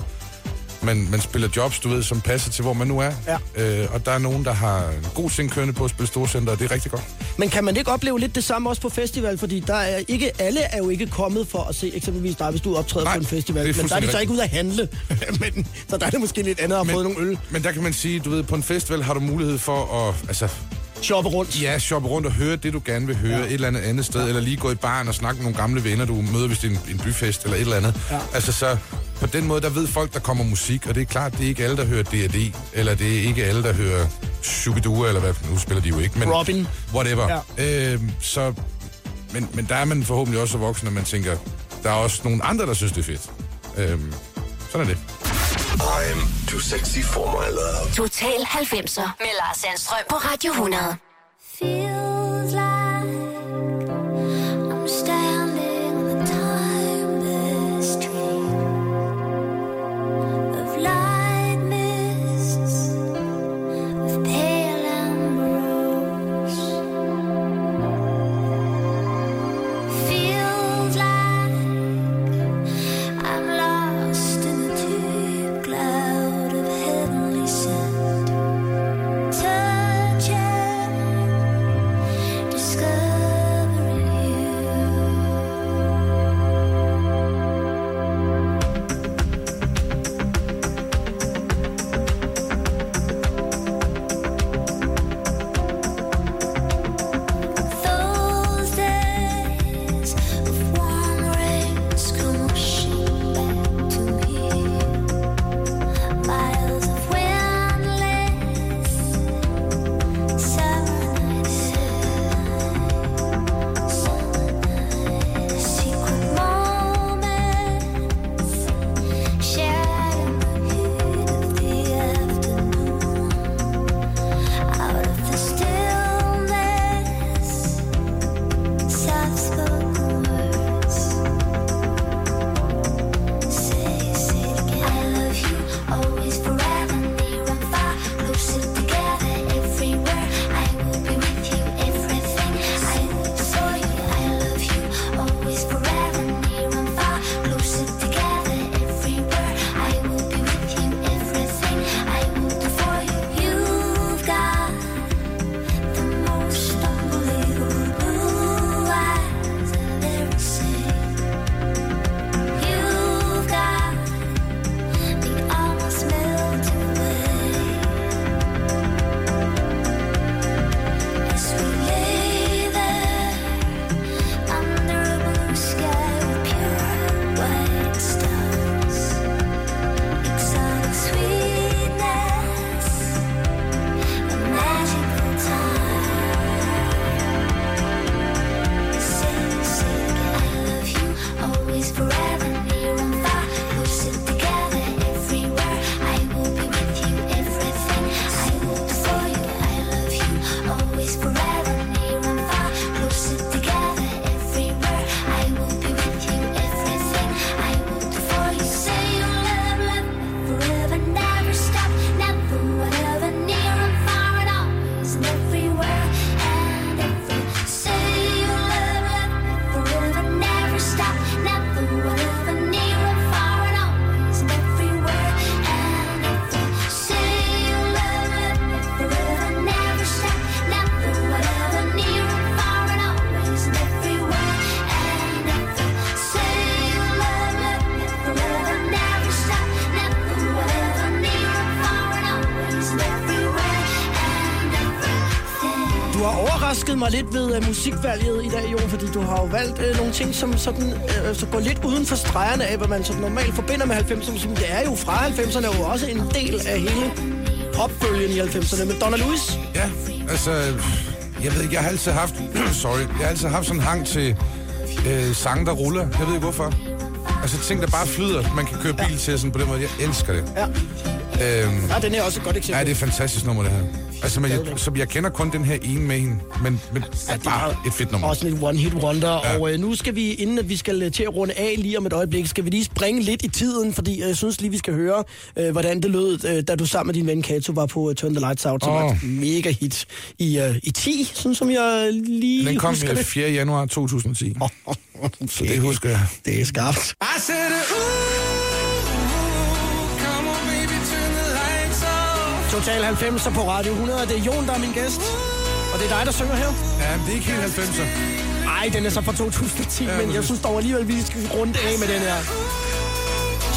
Speaker 3: man, man spiller jobs, du ved, som passer til, hvor man nu er.
Speaker 2: Ja.
Speaker 3: Øh, og der er nogen, der har en god ting kørende på at spille storcenter, og det er rigtig godt.
Speaker 2: Men kan man ikke opleve lidt det samme også på festival? Fordi der er ikke, alle er jo ikke kommet for at se eksempelvis dig, hvis du optræder
Speaker 3: Nej,
Speaker 2: på en festival. Men der er de så ikke ude at handle. men, så der er det måske lidt andet at have fået nogle øl.
Speaker 3: Men der kan man sige, du ved, på en festival har du mulighed for at altså,
Speaker 2: Shoppe rundt.
Speaker 3: ja, shoppe rundt og høre det, du gerne vil høre ja. et eller andet andet sted, ja. eller lige gå i baren og snakke med nogle gamle venner, du møder, hvis det er en, en byfest eller et eller andet.
Speaker 2: Ja.
Speaker 3: Altså så, på den måde, der ved folk, der kommer musik, og det er klart, det er ikke alle, der hører D&D, eller det er ikke alle, der hører Shubidua, eller hvad, nu spiller de jo ikke, men
Speaker 2: Robin.
Speaker 3: whatever. Ja. Øhm, så, men, men der er man forhåbentlig også så voksen, at man tænker, der er også nogle andre, der synes, det er fedt. Øhm, sådan er det.
Speaker 11: I'm too sexy for my love.
Speaker 1: Total 90'er med Lars Sandstrøm på Radio 100.
Speaker 10: Feels
Speaker 4: mig lidt ved uh, musikvalget i dag, Jo, fordi du har jo valgt uh, nogle ting, som sådan, uh, så går lidt uden for stregerne af, hvad man så normalt forbinder med 90'erne. musik. Det er jo fra 90'erne jo også en del af hele popbølgen i 90'erne. Men Donna Lewis,
Speaker 3: Ja, altså, jeg ved ikke, jeg har altid haft, sorry, jeg har altid haft sådan en hang til øh, sange, der ruller. Jeg ved ikke hvorfor. Altså ting, der bare flyder, man kan køre bil til sådan på den måde. Jeg elsker det.
Speaker 4: Ja.
Speaker 3: Øhm,
Speaker 4: ja, den er også et godt eksempel.
Speaker 3: ja, det er et fantastisk nummer, det her. Altså, men jeg, som jeg kender kun den her ene med hende, men, men det er bare et fedt nummer.
Speaker 4: Også en one-hit wonder. Ja.
Speaker 3: Ja.
Speaker 4: Og øh, nu skal vi, inden at vi skal øh, til at runde af lige om et øjeblik, skal vi lige springe lidt i tiden, fordi øh, jeg synes lige, vi skal høre, øh, hvordan det lød, øh, da du sammen med din ven Kato var på uh, Turn the Lights Out, som
Speaker 3: Åh.
Speaker 4: var et mega hit i, øh, i 10, sådan som jeg lige
Speaker 3: Den kom
Speaker 4: husker det.
Speaker 3: 4. januar 2010.
Speaker 4: Oh,
Speaker 3: Så det husker jeg.
Speaker 4: Det er skarpt.
Speaker 2: I said, ooh,
Speaker 4: Total 90 på Radio 100, det er Jon, der er min gæst. Og det er dig, der synger her.
Speaker 3: Ja, men det er ikke helt 90'er.
Speaker 4: Ej, den er så fra 2010, ja, men jeg synes dog alligevel, vi skal runde af med den her.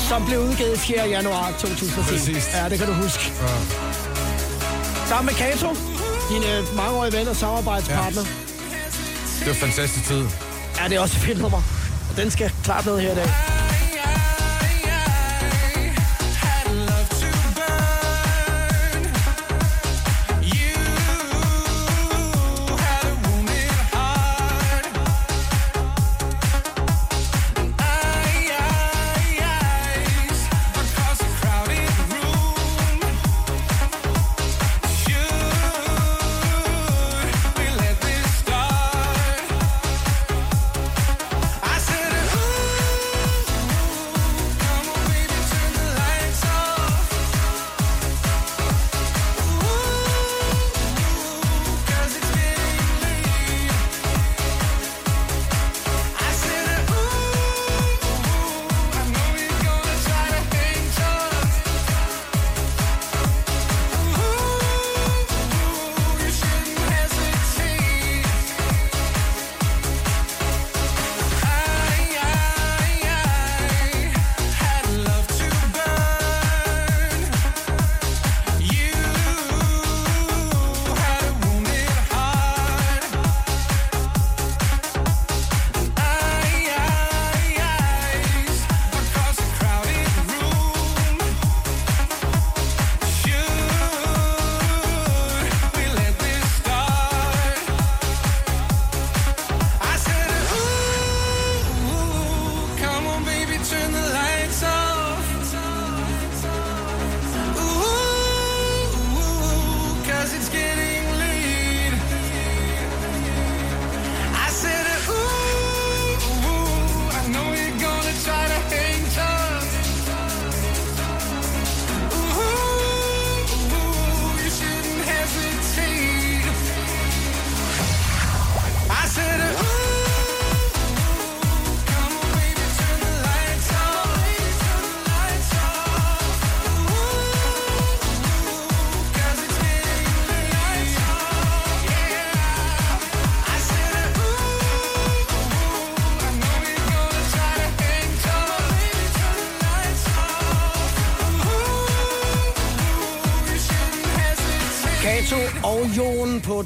Speaker 4: Som blev udgivet 4. januar 2010.
Speaker 3: Præcis.
Speaker 4: Ja, det kan du huske.
Speaker 3: Ja.
Speaker 4: Sammen med Kato, din øh, mangeårige ven og samarbejdspartner. Ja.
Speaker 3: Det var en fantastisk tid.
Speaker 4: ja, det er også fedt nummer. Og den skal klart med her i dag.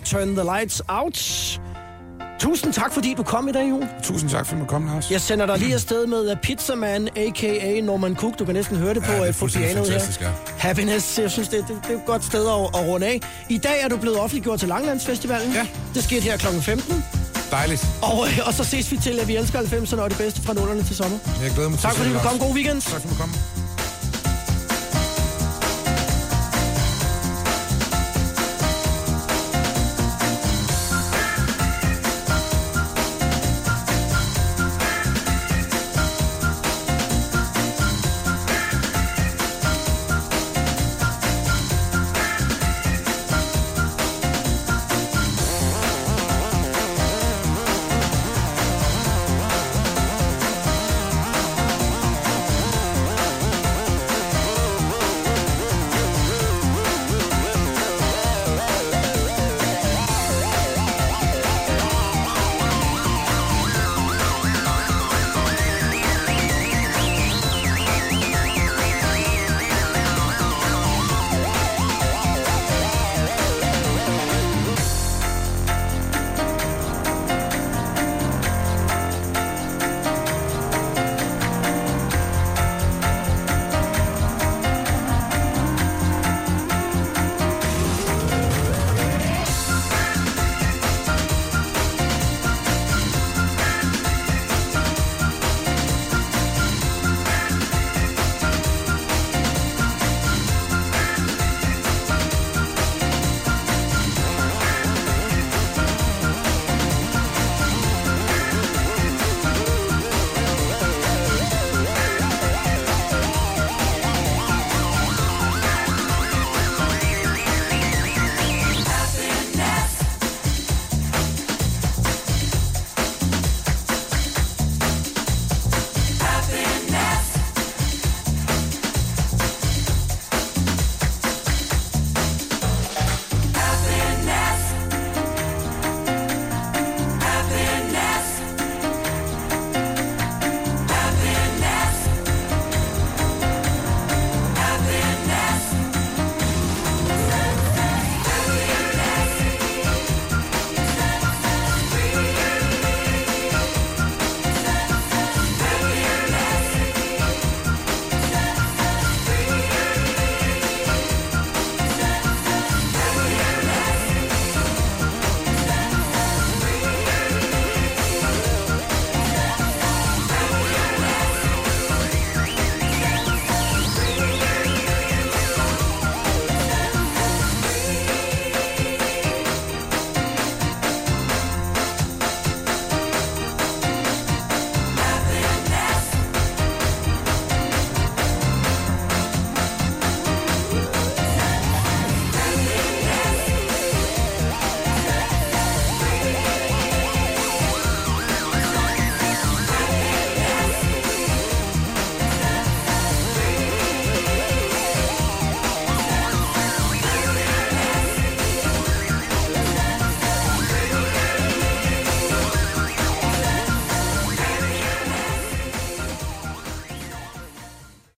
Speaker 2: Turn the Lights
Speaker 4: Out. Tusind tak, fordi du kom i dag, Jon.
Speaker 3: Tusind tak, for at du kom, Lars.
Speaker 4: Jeg sender dig lige afsted med uh, Pizzaman, a.k.a. Norman Cook. Du kan næsten høre det på,
Speaker 3: Ja, det
Speaker 4: uh, på pianoet her.
Speaker 3: fantastisk, ja.
Speaker 4: Happiness, jeg synes, det, det, det er et godt sted at, at runde af. I dag er du blevet offentliggjort til Langlandsfestivalen.
Speaker 3: Ja.
Speaker 4: Det skete her kl. 15.
Speaker 3: Dejligt.
Speaker 4: Og, øh, og så ses vi til, at vi elsker 90'erne og det bedste fra 0'erne til sommer.
Speaker 3: Jeg glæder mig til
Speaker 4: Tak fordi du kom. God weekend.
Speaker 3: Tak for at du kom.